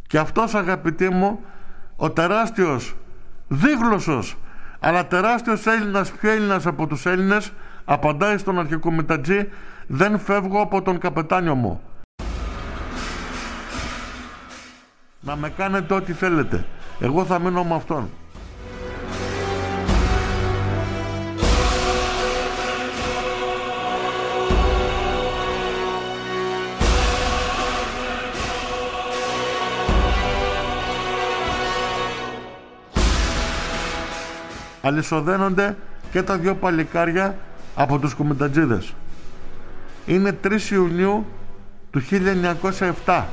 Και αυτός αγαπητοί μου, ο τεράστιος δίγλωσος, αλλά τεράστιος Έλληνας, πιο Έλληνας από τους Έλληνες, απαντάει στον αρχικό Μητατζή, δεν φεύγω από τον καπετάνιο μου. Να με κάνετε ό,τι θέλετε. Εγώ θα μείνω με αυτόν. αλυσοδένονται και τα δυο παλικάρια από τους κομμεντατζίδες. Είναι 3 Ιουνίου του 1907.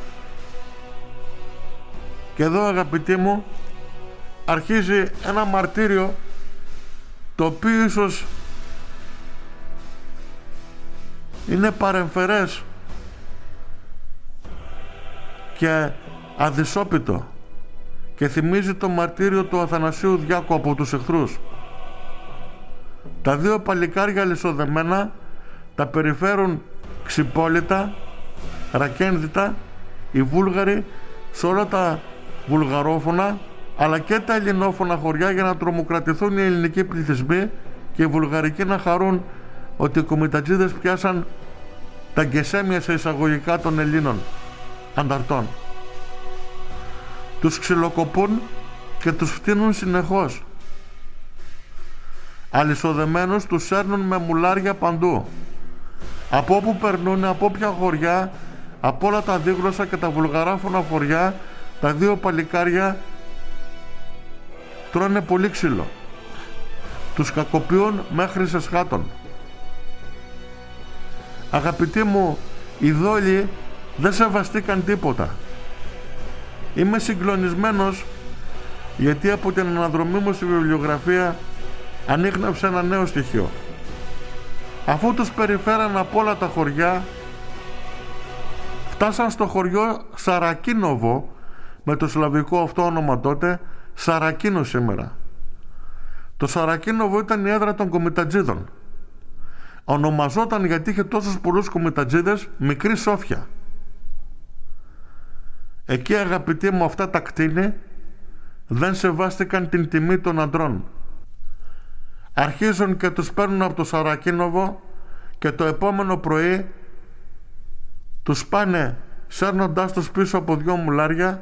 Και εδώ αγαπητοί μου αρχίζει ένα μαρτύριο το οποίο ίσως είναι παρεμφερές και αδυσόπιτο και θυμίζει το μαρτύριο του Αθανασίου Διάκου από τους εχθρούς. Τα δύο παλικάρια λισοδεμένα τα περιφέρουν ξυπόλυτα, ρακένδυτα, οι Βούλγαροι σε όλα τα βουλγαρόφωνα αλλά και τα ελληνόφωνα χωριά για να τρομοκρατηθούν οι ελληνικοί πληθυσμοί και οι βουλγαρικοί να χαρούν ότι οι κομιτατζίδες πιάσαν τα γκεσέμια σε εισαγωγικά των Ελλήνων ανταρτών τους ξυλοκοπούν και τους φτύνουν συνεχώς. Αλυσοδεμένους τους σέρνουν με μουλάρια παντού. Από όπου περνούν, από όποια χωριά, από όλα τα δίγλωσσα και τα βουλγαράφωνα χωριά, τα δύο παλικάρια τρώνε πολύ ξύλο. Τους κακοποιούν μέχρι σε σχάτων. Αγαπητοί μου, οι δόλοι δεν σεβαστήκαν τίποτα. Είμαι συγκλονισμένος γιατί από την αναδρομή μου στη βιβλιογραφία ανείχνευσε ένα νέο στοιχείο. Αφού τους περιφέραν από όλα τα χωριά φτάσαν στο χωριό Σαρακίνοβο με το σλαβικό αυτό όνομα τότε Σαρακίνο σήμερα. Το Σαρακίνοβο ήταν η έδρα των κομιτατζίδων. Ονομαζόταν γιατί είχε τόσους πολλούς κομιτατζίδες Μικρή Σόφια. Εκεί αγαπητοί μου αυτά τα κτίνη δεν σεβάστηκαν την τιμή των αντρών. Αρχίζουν και τους παίρνουν από το Σαρακίνοβο και το επόμενο πρωί τους πάνε σέρνοντάς τους πίσω από δυο μουλάρια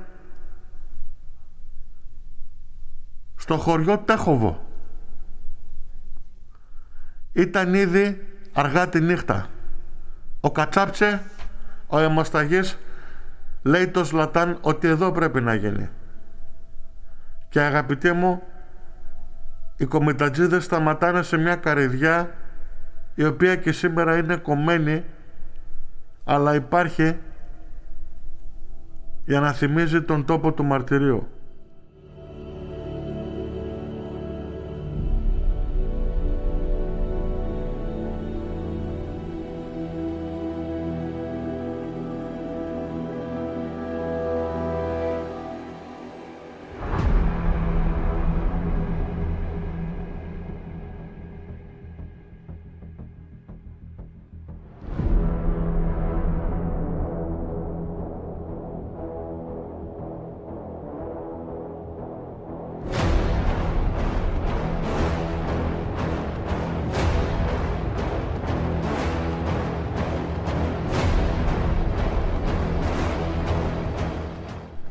στο χωριό Τέχοβο. Ήταν ήδη αργά τη νύχτα. Ο Κατσάπτσε, ο αιμοσταγής, λέει το Σλατάν ότι εδώ πρέπει να γίνει. Και αγαπητοί μου, οι κομιτατζίδες σταματάνε σε μια καριδιά η οποία και σήμερα είναι κομμένη αλλά υπάρχει για να θυμίζει τον τόπο του μαρτυρίου.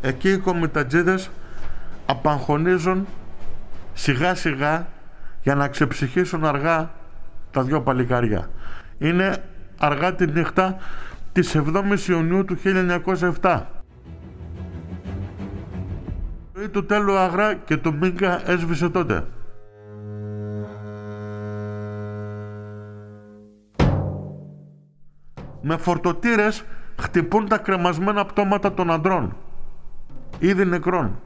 Εκεί οι κομιτατζίδες απαγχωνίζουν σιγά σιγά για να ξεψυχήσουν αργά τα δυο παλικάρια. Είναι αργά τη νύχτα της 7ης Ιουνίου του 1907. Η του τέλου Αγρά και του Μίγκα έσβησε τότε. Με φορτωτήρες χτυπούν τα κρεμασμένα πτώματα των αντρών ήδη νεκρών.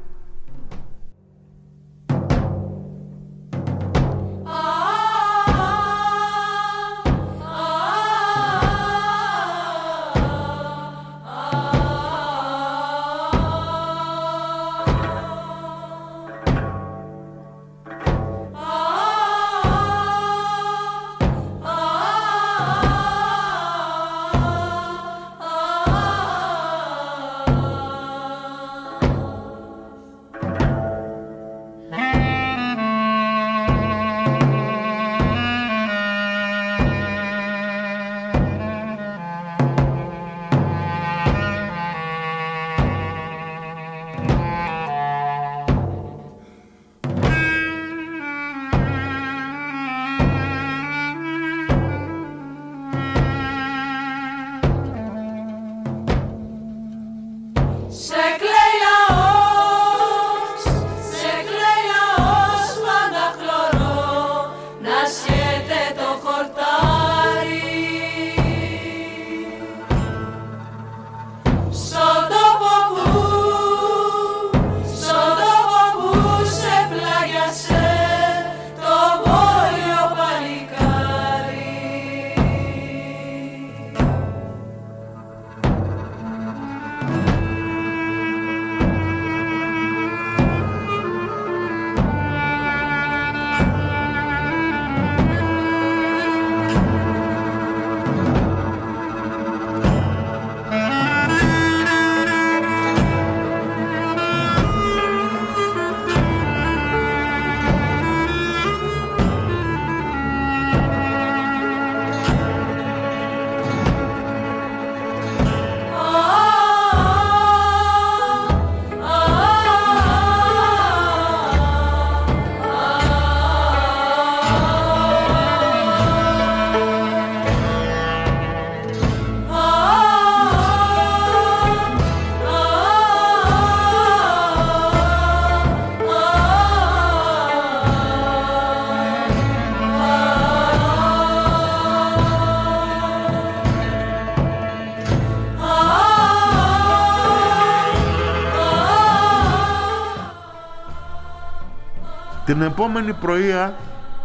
Την επόμενη πρωία,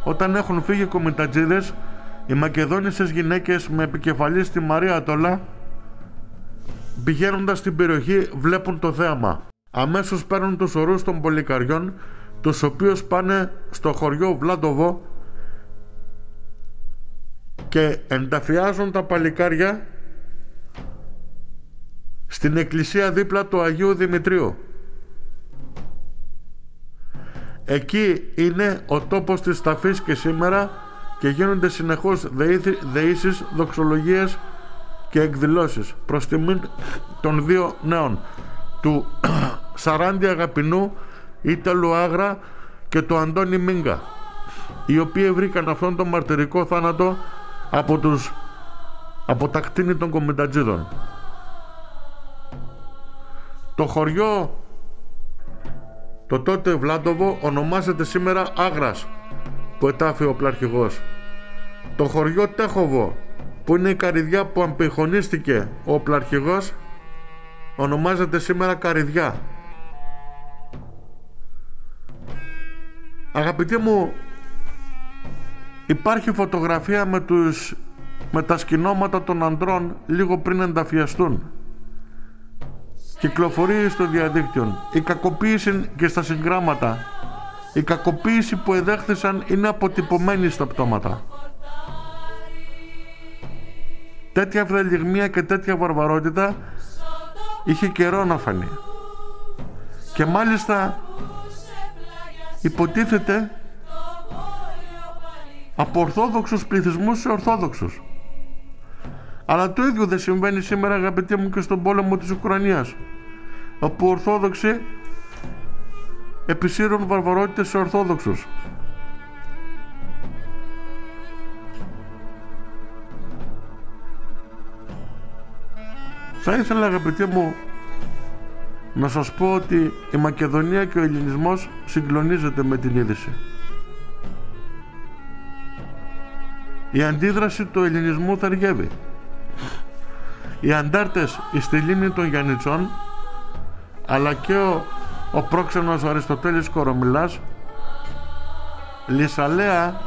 όταν έχουν φύγει οι κομιτατζίδες, οι μακεδόνισσες γυναίκες με επικεφαλή στη Μαρία Τόλα, πηγαίνοντας στην περιοχή, βλέπουν το θέαμα. Αμέσως παίρνουν τους ορούς των πολυκαριών, τους οποίους πάνε στο χωριό Βλάντοβο και ενταφιάζουν τα παλικάρια στην εκκλησία δίπλα του Αγίου Δημητρίου. Εκεί είναι ο τόπος της ταφής και σήμερα και γίνονται συνεχώς δεήσεις, δοξολογίες και εκδηλώσεις προς τιμήν των δύο νέων του Σαράντι Αγαπηνού Ήταλου Άγρα και του Αντώνη Μίγκα οι οποίοι βρήκαν αυτόν τον μαρτυρικό θάνατο από, τους, από τα κτίνη των κομιτατζίδων. Το χωριό το τότε Βλάντοβο ονομάζεται σήμερα Άγρας που ετάφει ο πλαρχηγός. Το χωριό Τέχοβο που είναι η καριδιά που αμπιχονίστηκε ο πλαρχηγός ονομάζεται σήμερα Καριδιά. Αγαπητοί μου, υπάρχει φωτογραφία με, τους, με τα σκηνώματα των ανδρών λίγο πριν ενταφιαστούν. Κυκλοφορεί στο διαδίκτυο. Η κακοποίηση και στα συγγράμματα. Η κακοποίηση που εδέχθησαν είναι αποτυπωμένη στα πτώματα. Τέτοια αυδελιγμία και τέτοια βαρβαρότητα είχε καιρό να φανεί. Και μάλιστα υποτίθεται από ορθόδοξους πληθυσμούς σε ορθόδοξους. Αλλά το ίδιο δεν συμβαίνει σήμερα αγαπητοί μου και στον πόλεμο της Ουκρανίας όπου Ορθόδοξοι επισύρουν βαρβαρότητες σε Ορθόδοξους. Θα ήθελα αγαπητοί μου να σας πω ότι η Μακεδονία και ο Ελληνισμός συγκλονίζεται με την είδηση. Η αντίδραση του ελληνισμού θαργεύει. Οι αντάρτες στη λίμνη των Γιαννητσών αλλά και ο, ο πρόξενος Αριστοτέλης Κορομιλάς Λυσαλέα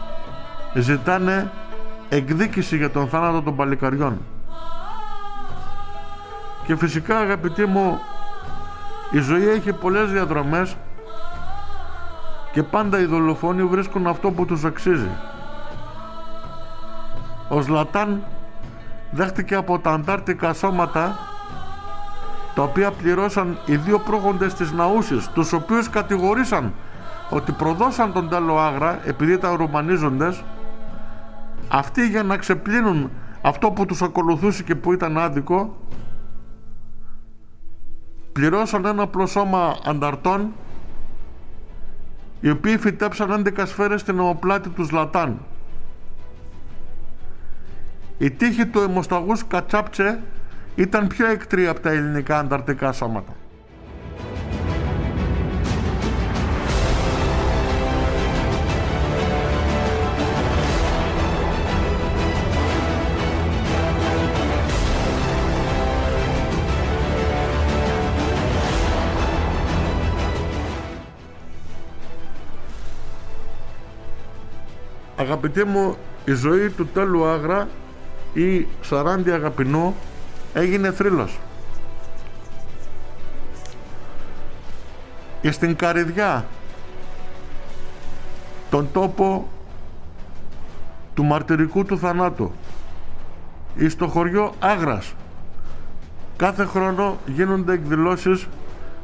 ζητάνε εκδίκηση για τον θάνατο των παλικαριών. Και φυσικά αγαπητοί μου η ζωή έχει πολλές διαδρομές και πάντα οι δολοφόνοι βρίσκουν αυτό που τους αξίζει. Ο Ζλατάν δέχτηκε από τα αντάρτικα σώματα τα οποία πληρώσαν οι δύο πρόγοντες της Ναούσης τους οποίους κατηγορήσαν ότι προδώσαν τον τέλο Άγρα επειδή ήταν ρουμανίζοντες αυτοί για να ξεπλύνουν αυτό που τους ακολουθούσε και που ήταν άδικο πληρώσαν ένα απλό σώμα ανταρτών οι οποίοι φυτέψαν 11 σφαίρες στην ομοπλάτη του Λατάν. Η τύχη του αιμοσταγούς Κατσάπτσε ήταν πιο εκτρή από τα ελληνικά ανταρτικά σώματα. Αγαπητοί μου, η ζωή του τέλου Άγρα ή Σαράντι Αγαπηνού έγινε θρύλος. Και στην Καριδιά, τον τόπο του μαρτυρικού του θανάτου ή στο χωριό Άγρας κάθε χρόνο γίνονται εκδηλώσεις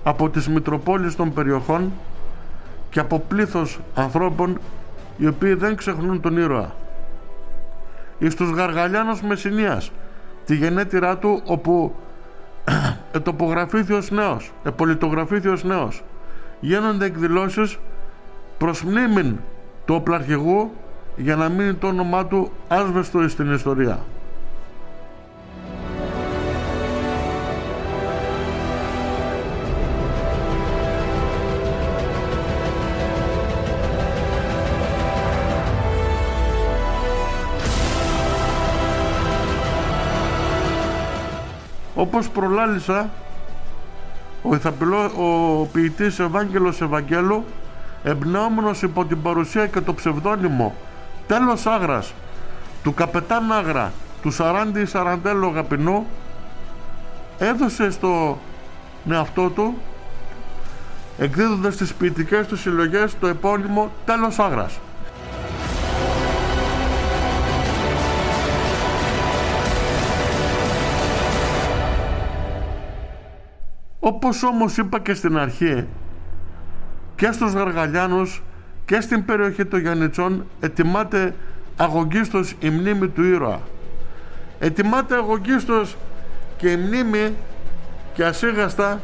από τις Μητροπόλεις των περιοχών και από πλήθος ανθρώπων οι οποίοι δεν ξεχνούν τον ήρωα. Εις τους Γαργαλιάνους Μεσσηνίας τη γενέτειρά του όπου ετοπογραφήθη ως νέος, επολιτογραφήθη ως νέος. Γίνονται εκδηλώσεις προς μνήμην του οπλαρχηγού για να μείνει το όνομά του άσβεστο στην ιστορία. Όπως προλάλησα ο, ηθαπηλό, ο ποιητής Ευάγγελος Ευαγγέλου εμπνεόμενος υπό την παρουσία και το ψευδόνυμο τέλος Άγρας του καπετάν Άγρα του Σαράντι Σαραντέλο Αγαπηνού έδωσε στο εαυτό του εκδίδοντας τις ποιητικές του συλλογές το επώνυμο τέλος Άγρας Όπως όμως είπα και στην αρχή και στους Γαργαλιάνους και στην περιοχή των Γιαννητσών ετοιμάται αγωγίστος η μνήμη του ήρωα. Ετοιμάται αγωγίστος και η μνήμη και ασίγαστα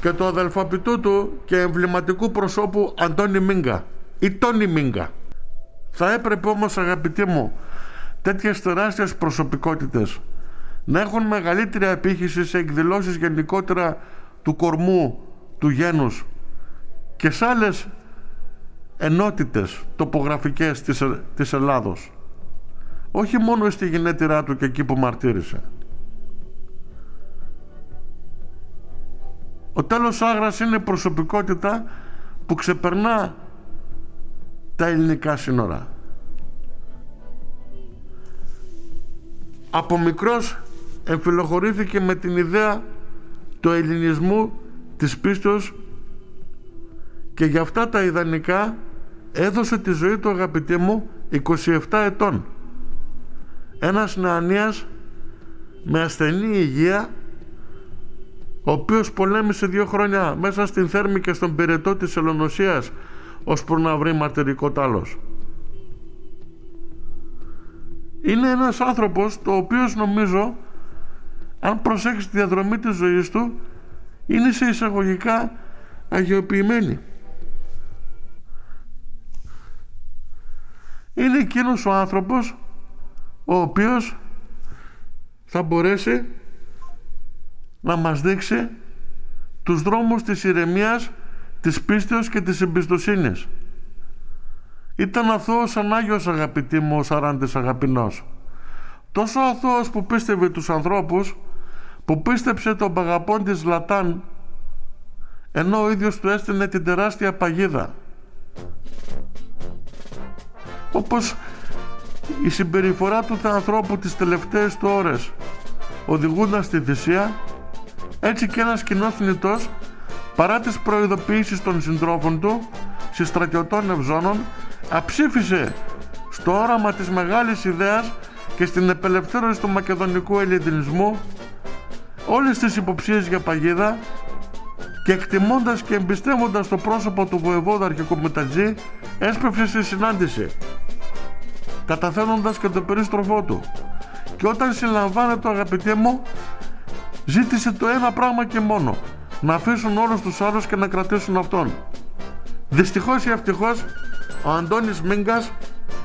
και του αδελφαπητού του και εμβληματικού προσώπου Αντώνη Μίγκα ή Τόνι Μίγκα. Θα έπρεπε όμως αγαπητοί μου τέτοιες τεράστιες προσωπικότητες να έχουν μεγαλύτερη απήχηση σε εκδηλώσεις γενικότερα του κορμού, του γένους και σε άλλες ενότητες τοπογραφικές της, της Ελλάδος. Όχι μόνο στη γενέτειρά του και εκεί που μαρτύρησε. Ο τέλος Άγρας είναι προσωπικότητα που ξεπερνά τα ελληνικά σύνορα. Από μικρός εμφυλοχωρήθηκε με την ιδέα του ελληνισμού της πίστος και για αυτά τα ιδανικά έδωσε τη ζωή του αγαπητή μου 27 ετών. Ένας νεανίας με ασθενή υγεία ο οποίος πολέμησε δύο χρόνια μέσα στην Θέρμη και στον πυρετό της Ελλονοσίας ώσπου να βρει μαρτυρικό τάλος. Είναι ένας άνθρωπος το οποίος νομίζω αν προσέξει τη διαδρομή της ζωής του είναι σε εισαγωγικά αγιοποιημένη. Είναι εκείνος ο άνθρωπος ο οποίος θα μπορέσει να μας δείξει τους δρόμους της ηρεμίας, της πίστεως και της εμπιστοσύνης. Ήταν αθώος σαν Άγιος αγαπητή μου ο Σαράντης αγαπηνός. Τόσο αθώος που πίστευε τους ανθρώπους που πίστεψε τον παγαπών της Λατάν ενώ ο ίδιος του έστεινε την τεράστια παγίδα. Όπως η συμπεριφορά του ανθρώπου τις τελευταίες του ώρες οδηγούνταν στη θυσία έτσι και ένας κοινός θνητός παρά τις προειδοποιήσεις των συντρόφων του συστρατιωτών ευζώνων αψήφισε στο όραμα της μεγάλης ιδέας και στην επελευθέρωση του μακεδονικού ελληνισμού όλες τις υποψίες για παγίδα και εκτιμώντας και εμπιστεύοντας το πρόσωπο του βοεβόδα αρχικού Μετατζή έσπευσε στη συνάντηση καταθένοντας και το περίστροφό του. Και όταν συλλαμβάνεται το αγαπητέ μου ζήτησε το ένα πράγμα και μόνο να αφήσουν όλους τους άλλους και να κρατήσουν αυτόν. Δυστυχώς ή ευτυχώς ο Αντώνης Μίγκας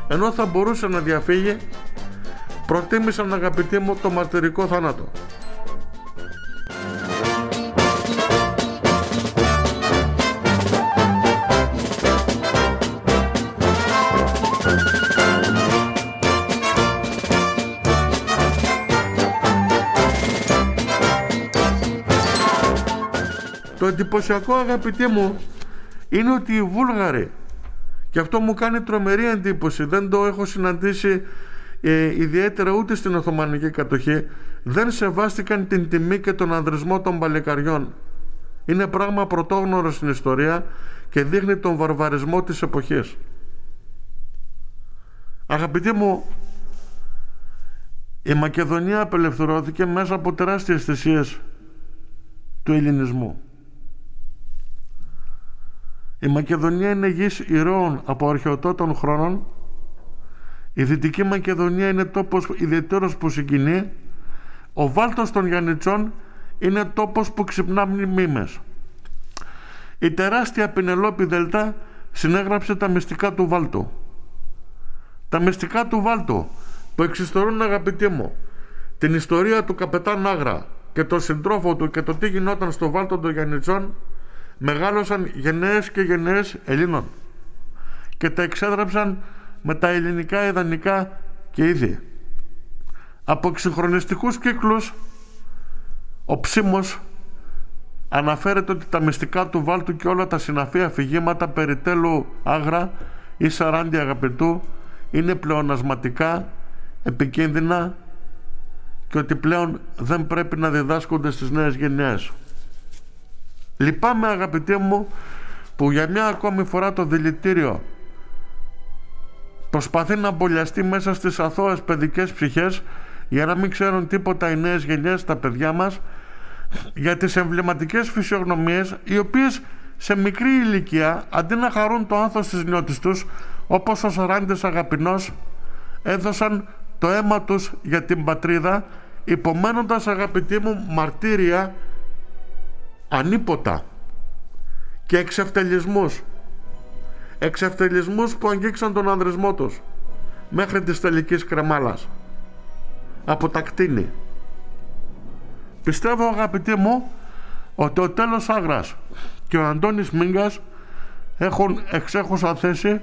ενώ θα μπορούσε να διαφύγει προτίμησαν αγαπητοί μου το μαρτυρικό θάνατο Το εντυπωσιακό αγαπητοί μου είναι ότι οι Βούλγαροι και αυτό μου κάνει τρομερή εντύπωση δεν το έχω συναντήσει ε, ιδιαίτερα ούτε στην Οθωμανική κατοχή δεν σεβάστηκαν την τιμή και τον ανδρισμό των παλικαριών. Είναι πράγμα πρωτόγνωρο στην ιστορία και δείχνει τον βαρβαρισμό της εποχής. Αγαπητοί μου η Μακεδονία απελευθερώθηκε μέσα από τεράστιες θυσίες του ελληνισμού η Μακεδονία είναι γης ηρώων από αρχαιοτότων χρόνων. Η Δυτική Μακεδονία είναι τόπος ιδιαίτερος που συγκινεί. Ο Βάλτος των Γιαννητσών είναι τόπος που ξυπνά μνημίμες. Η τεράστια Πινελόπη Δελτά συνέγραψε τα μυστικά του Βάλτου. Τα μυστικά του Βάλτου που εξιστορούν αγαπητοί μου την ιστορία του καπετάν Άγρα και τον συντρόφο του και το τι γινόταν στο Βάλτο των Γιαννητσών μεγάλωσαν γενναίες και γενναίες Ελλήνων και τα εξέδραψαν με τα ελληνικά ιδανικά και είδη. Από εξυγχρονιστικούς κύκλους ο Ψήμος αναφέρεται ότι τα μυστικά του Βάλτου και όλα τα συναφή αφηγήματα περί τέλου άγρα ή σαράντι αγαπητού είναι πλεονασματικά, επικίνδυνα και ότι πλέον δεν πρέπει να διδάσκονται στις νέες γενιές. Λυπάμαι αγαπητέ μου που για μια ακόμη φορά το δηλητήριο προσπαθεί να μπολιαστεί μέσα στις αθώες παιδικές ψυχές για να μην ξέρουν τίποτα οι νέες γενιές, τα παιδιά μας για τις εμβληματικές φυσιογνωμίες οι οποίες σε μικρή ηλικία αντί να χαρούν το άνθος της νιώτης τους όπως ο Σαράντης Αγαπηνός έδωσαν το αίμα τους για την πατρίδα υπομένοντας αγαπητοί μου μαρτύρια ανίποτα και εξευτελισμούς εξευτελισμούς που αγγίξαν τον ανδρισμό τους μέχρι της τελικής κρεμάλας. Από τα κτίνη. Πιστεύω αγαπητοί μου ότι ο τέλος Άγρας και ο Αντώνης Μίγκας έχουν εξέχουσα θέση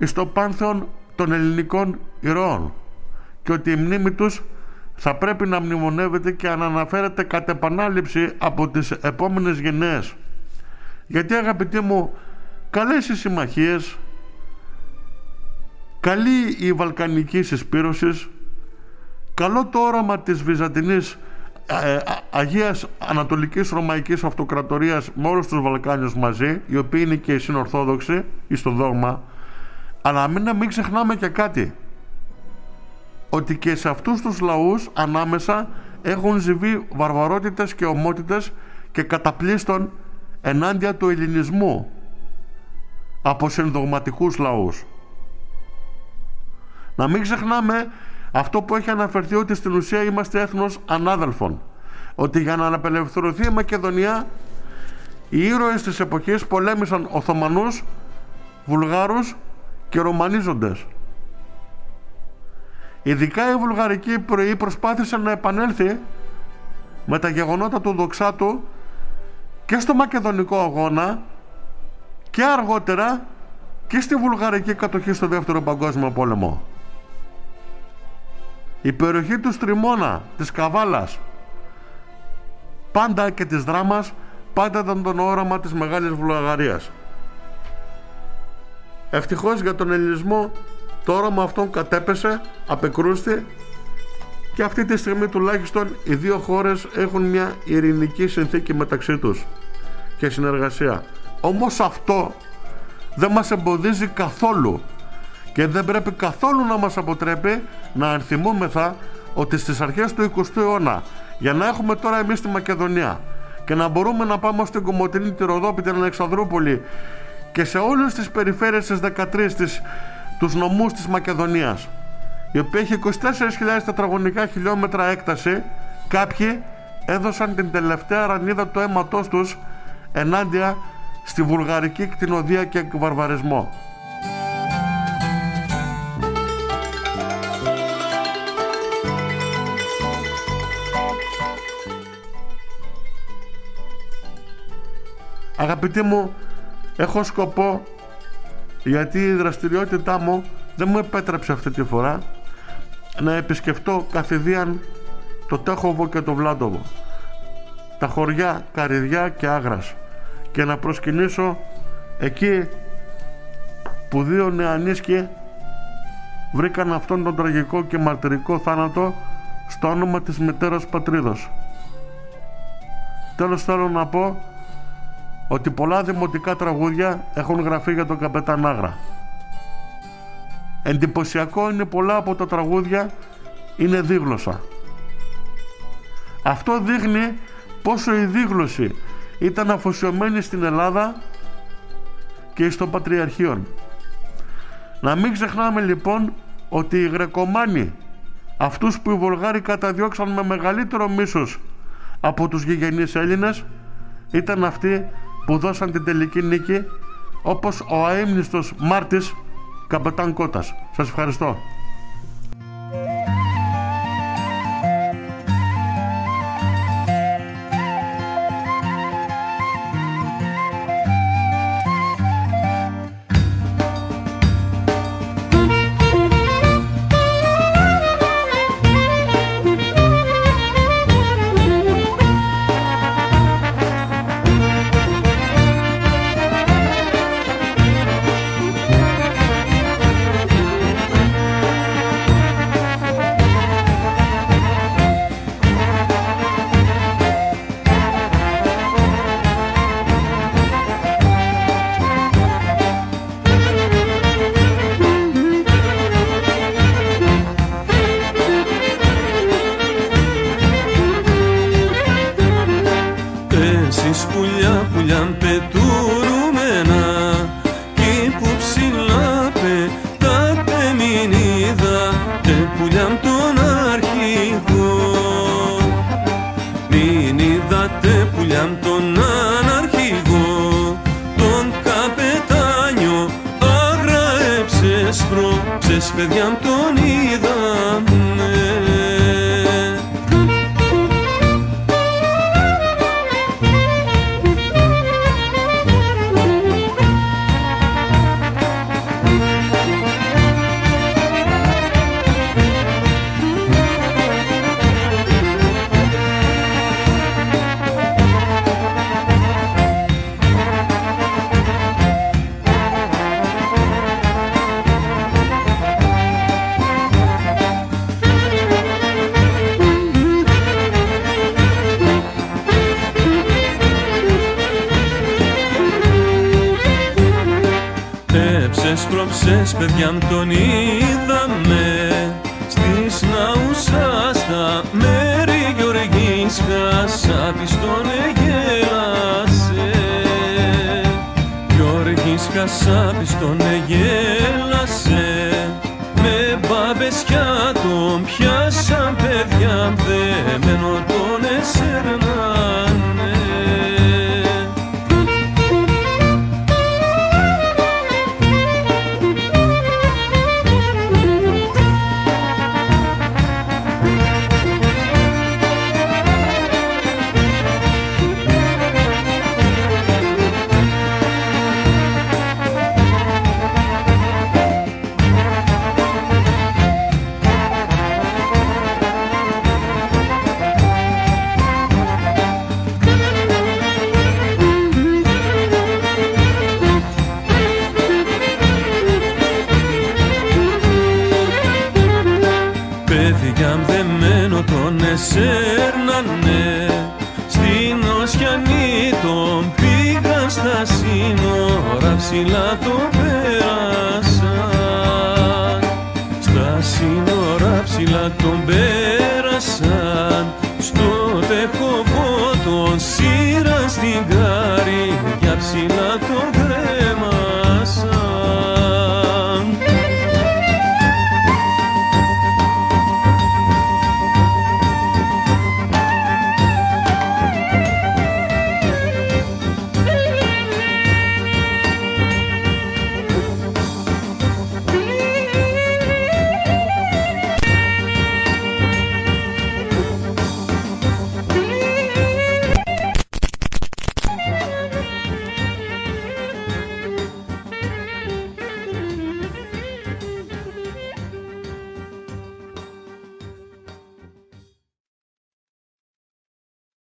στο πάνθεον των ελληνικών ηρώων και ότι η μνήμη τους θα πρέπει να μνημονεύεται και να αναφέρεται κατ' επανάληψη από τις επόμενες γενναίες. Γιατί αγαπητοί μου, καλές οι συμμαχίες, καλή η βαλκανική συσπήρωση, καλό το όραμα της Βυζαντινής ε, Αγίας Ανατολικής Ρωμαϊκής Αυτοκρατορίας με όλους τους Βαλκάνιους μαζί, οι οποίοι είναι και οι συνορθόδοξοι ή στο δόγμα, αλλά μην, μην ξεχνάμε και κάτι, ότι και σε αυτούς τους λαούς ανάμεσα έχουν ζηβεί βαρβαρότητες και ομότητες και καταπλήστων ενάντια του ελληνισμού από συνδογματικούς λαούς. Να μην ξεχνάμε αυτό που έχει αναφερθεί ότι στην ουσία είμαστε έθνος ανάδελφων. Ότι για να απελευθερωθεί η Μακεδονία οι ήρωες της εποχής πολέμησαν Οθωμανούς, Βουλγάρους και Ρωμανίζοντες. Ειδικά η βουλγαρική πρωί προσπάθησε να επανέλθει με τα γεγονότα του δοξάτου και στο μακεδονικό αγώνα και αργότερα και στη βουλγαρική κατοχή στο δεύτερο παγκόσμιο πόλεμο. Η περιοχή του Στριμώνα, της Καβάλας, πάντα και της Δράμας, πάντα ήταν τον όραμα της Μεγάλης Βουλγαρίας. Ευτυχώς για τον ελληνισμό το όραμα αυτόν κατέπεσε, απεκρούστη και αυτή τη στιγμή τουλάχιστον οι δύο χώρες έχουν μια ειρηνική συνθήκη μεταξύ τους και συνεργασία. Όμως αυτό δεν μας εμποδίζει καθόλου και δεν πρέπει καθόλου να μας αποτρέπει να ενθυμούμεθα ότι στις αρχές του 20ου αιώνα για να έχουμε τώρα εμείς τη Μακεδονία και να μπορούμε να πάμε στην Κομωτινή, τη Ροδόπη, την Αλεξανδρούπολη και σε όλες τις περιφέρειες της 13 της, τους νομούς της Μακεδονίας η οποία έχει 24.000 τετραγωνικά χιλιόμετρα έκταση κάποιοι έδωσαν την τελευταία ρανίδα του αίματός τους ενάντια στη βουλγαρική κτηνοδία και βαρβαρισμό. Αγαπητοί μου, έχω σκοπό γιατί η δραστηριότητά μου δεν μου επέτρεψε αυτή τη φορά να επισκεφτώ καθηδίαν το Τέχοβο και το Βλάντοβο τα χωριά Καριδιά και Άγρας και να προσκυνήσω εκεί που δύο νεανίσκοι βρήκαν αυτόν τον τραγικό και μαρτυρικό θάνατο στο όνομα της μητέρας πατρίδος. Τέλος θέλω να πω ότι πολλά δημοτικά τραγούδια έχουν γραφεί για τον καπετάν Άγρα. Εντυπωσιακό είναι πολλά από τα τραγούδια είναι δίγλωσσα. Αυτό δείχνει πόσο η δίγλωση ήταν αφοσιωμένη στην Ελλάδα και στο Πατριαρχείο. Να μην ξεχνάμε λοιπόν ότι οι Γρεκομάνοι, αυτούς που οι Βολγάροι καταδιώξαν με μεγαλύτερο μίσος από τους γηγενείς Έλληνες, ήταν αυτοί που δώσαν την τελική νίκη όπως ο αείμνηστος Μάρτης Καπετάν Κώτας. Σας ευχαριστώ. Χτες παιδιά μ' τον είδαμε Στη Ναούσα στα μέρη Γεωργής Χασάπης τον εγέλασε Γιώργης Χασάπης τον εγέλασε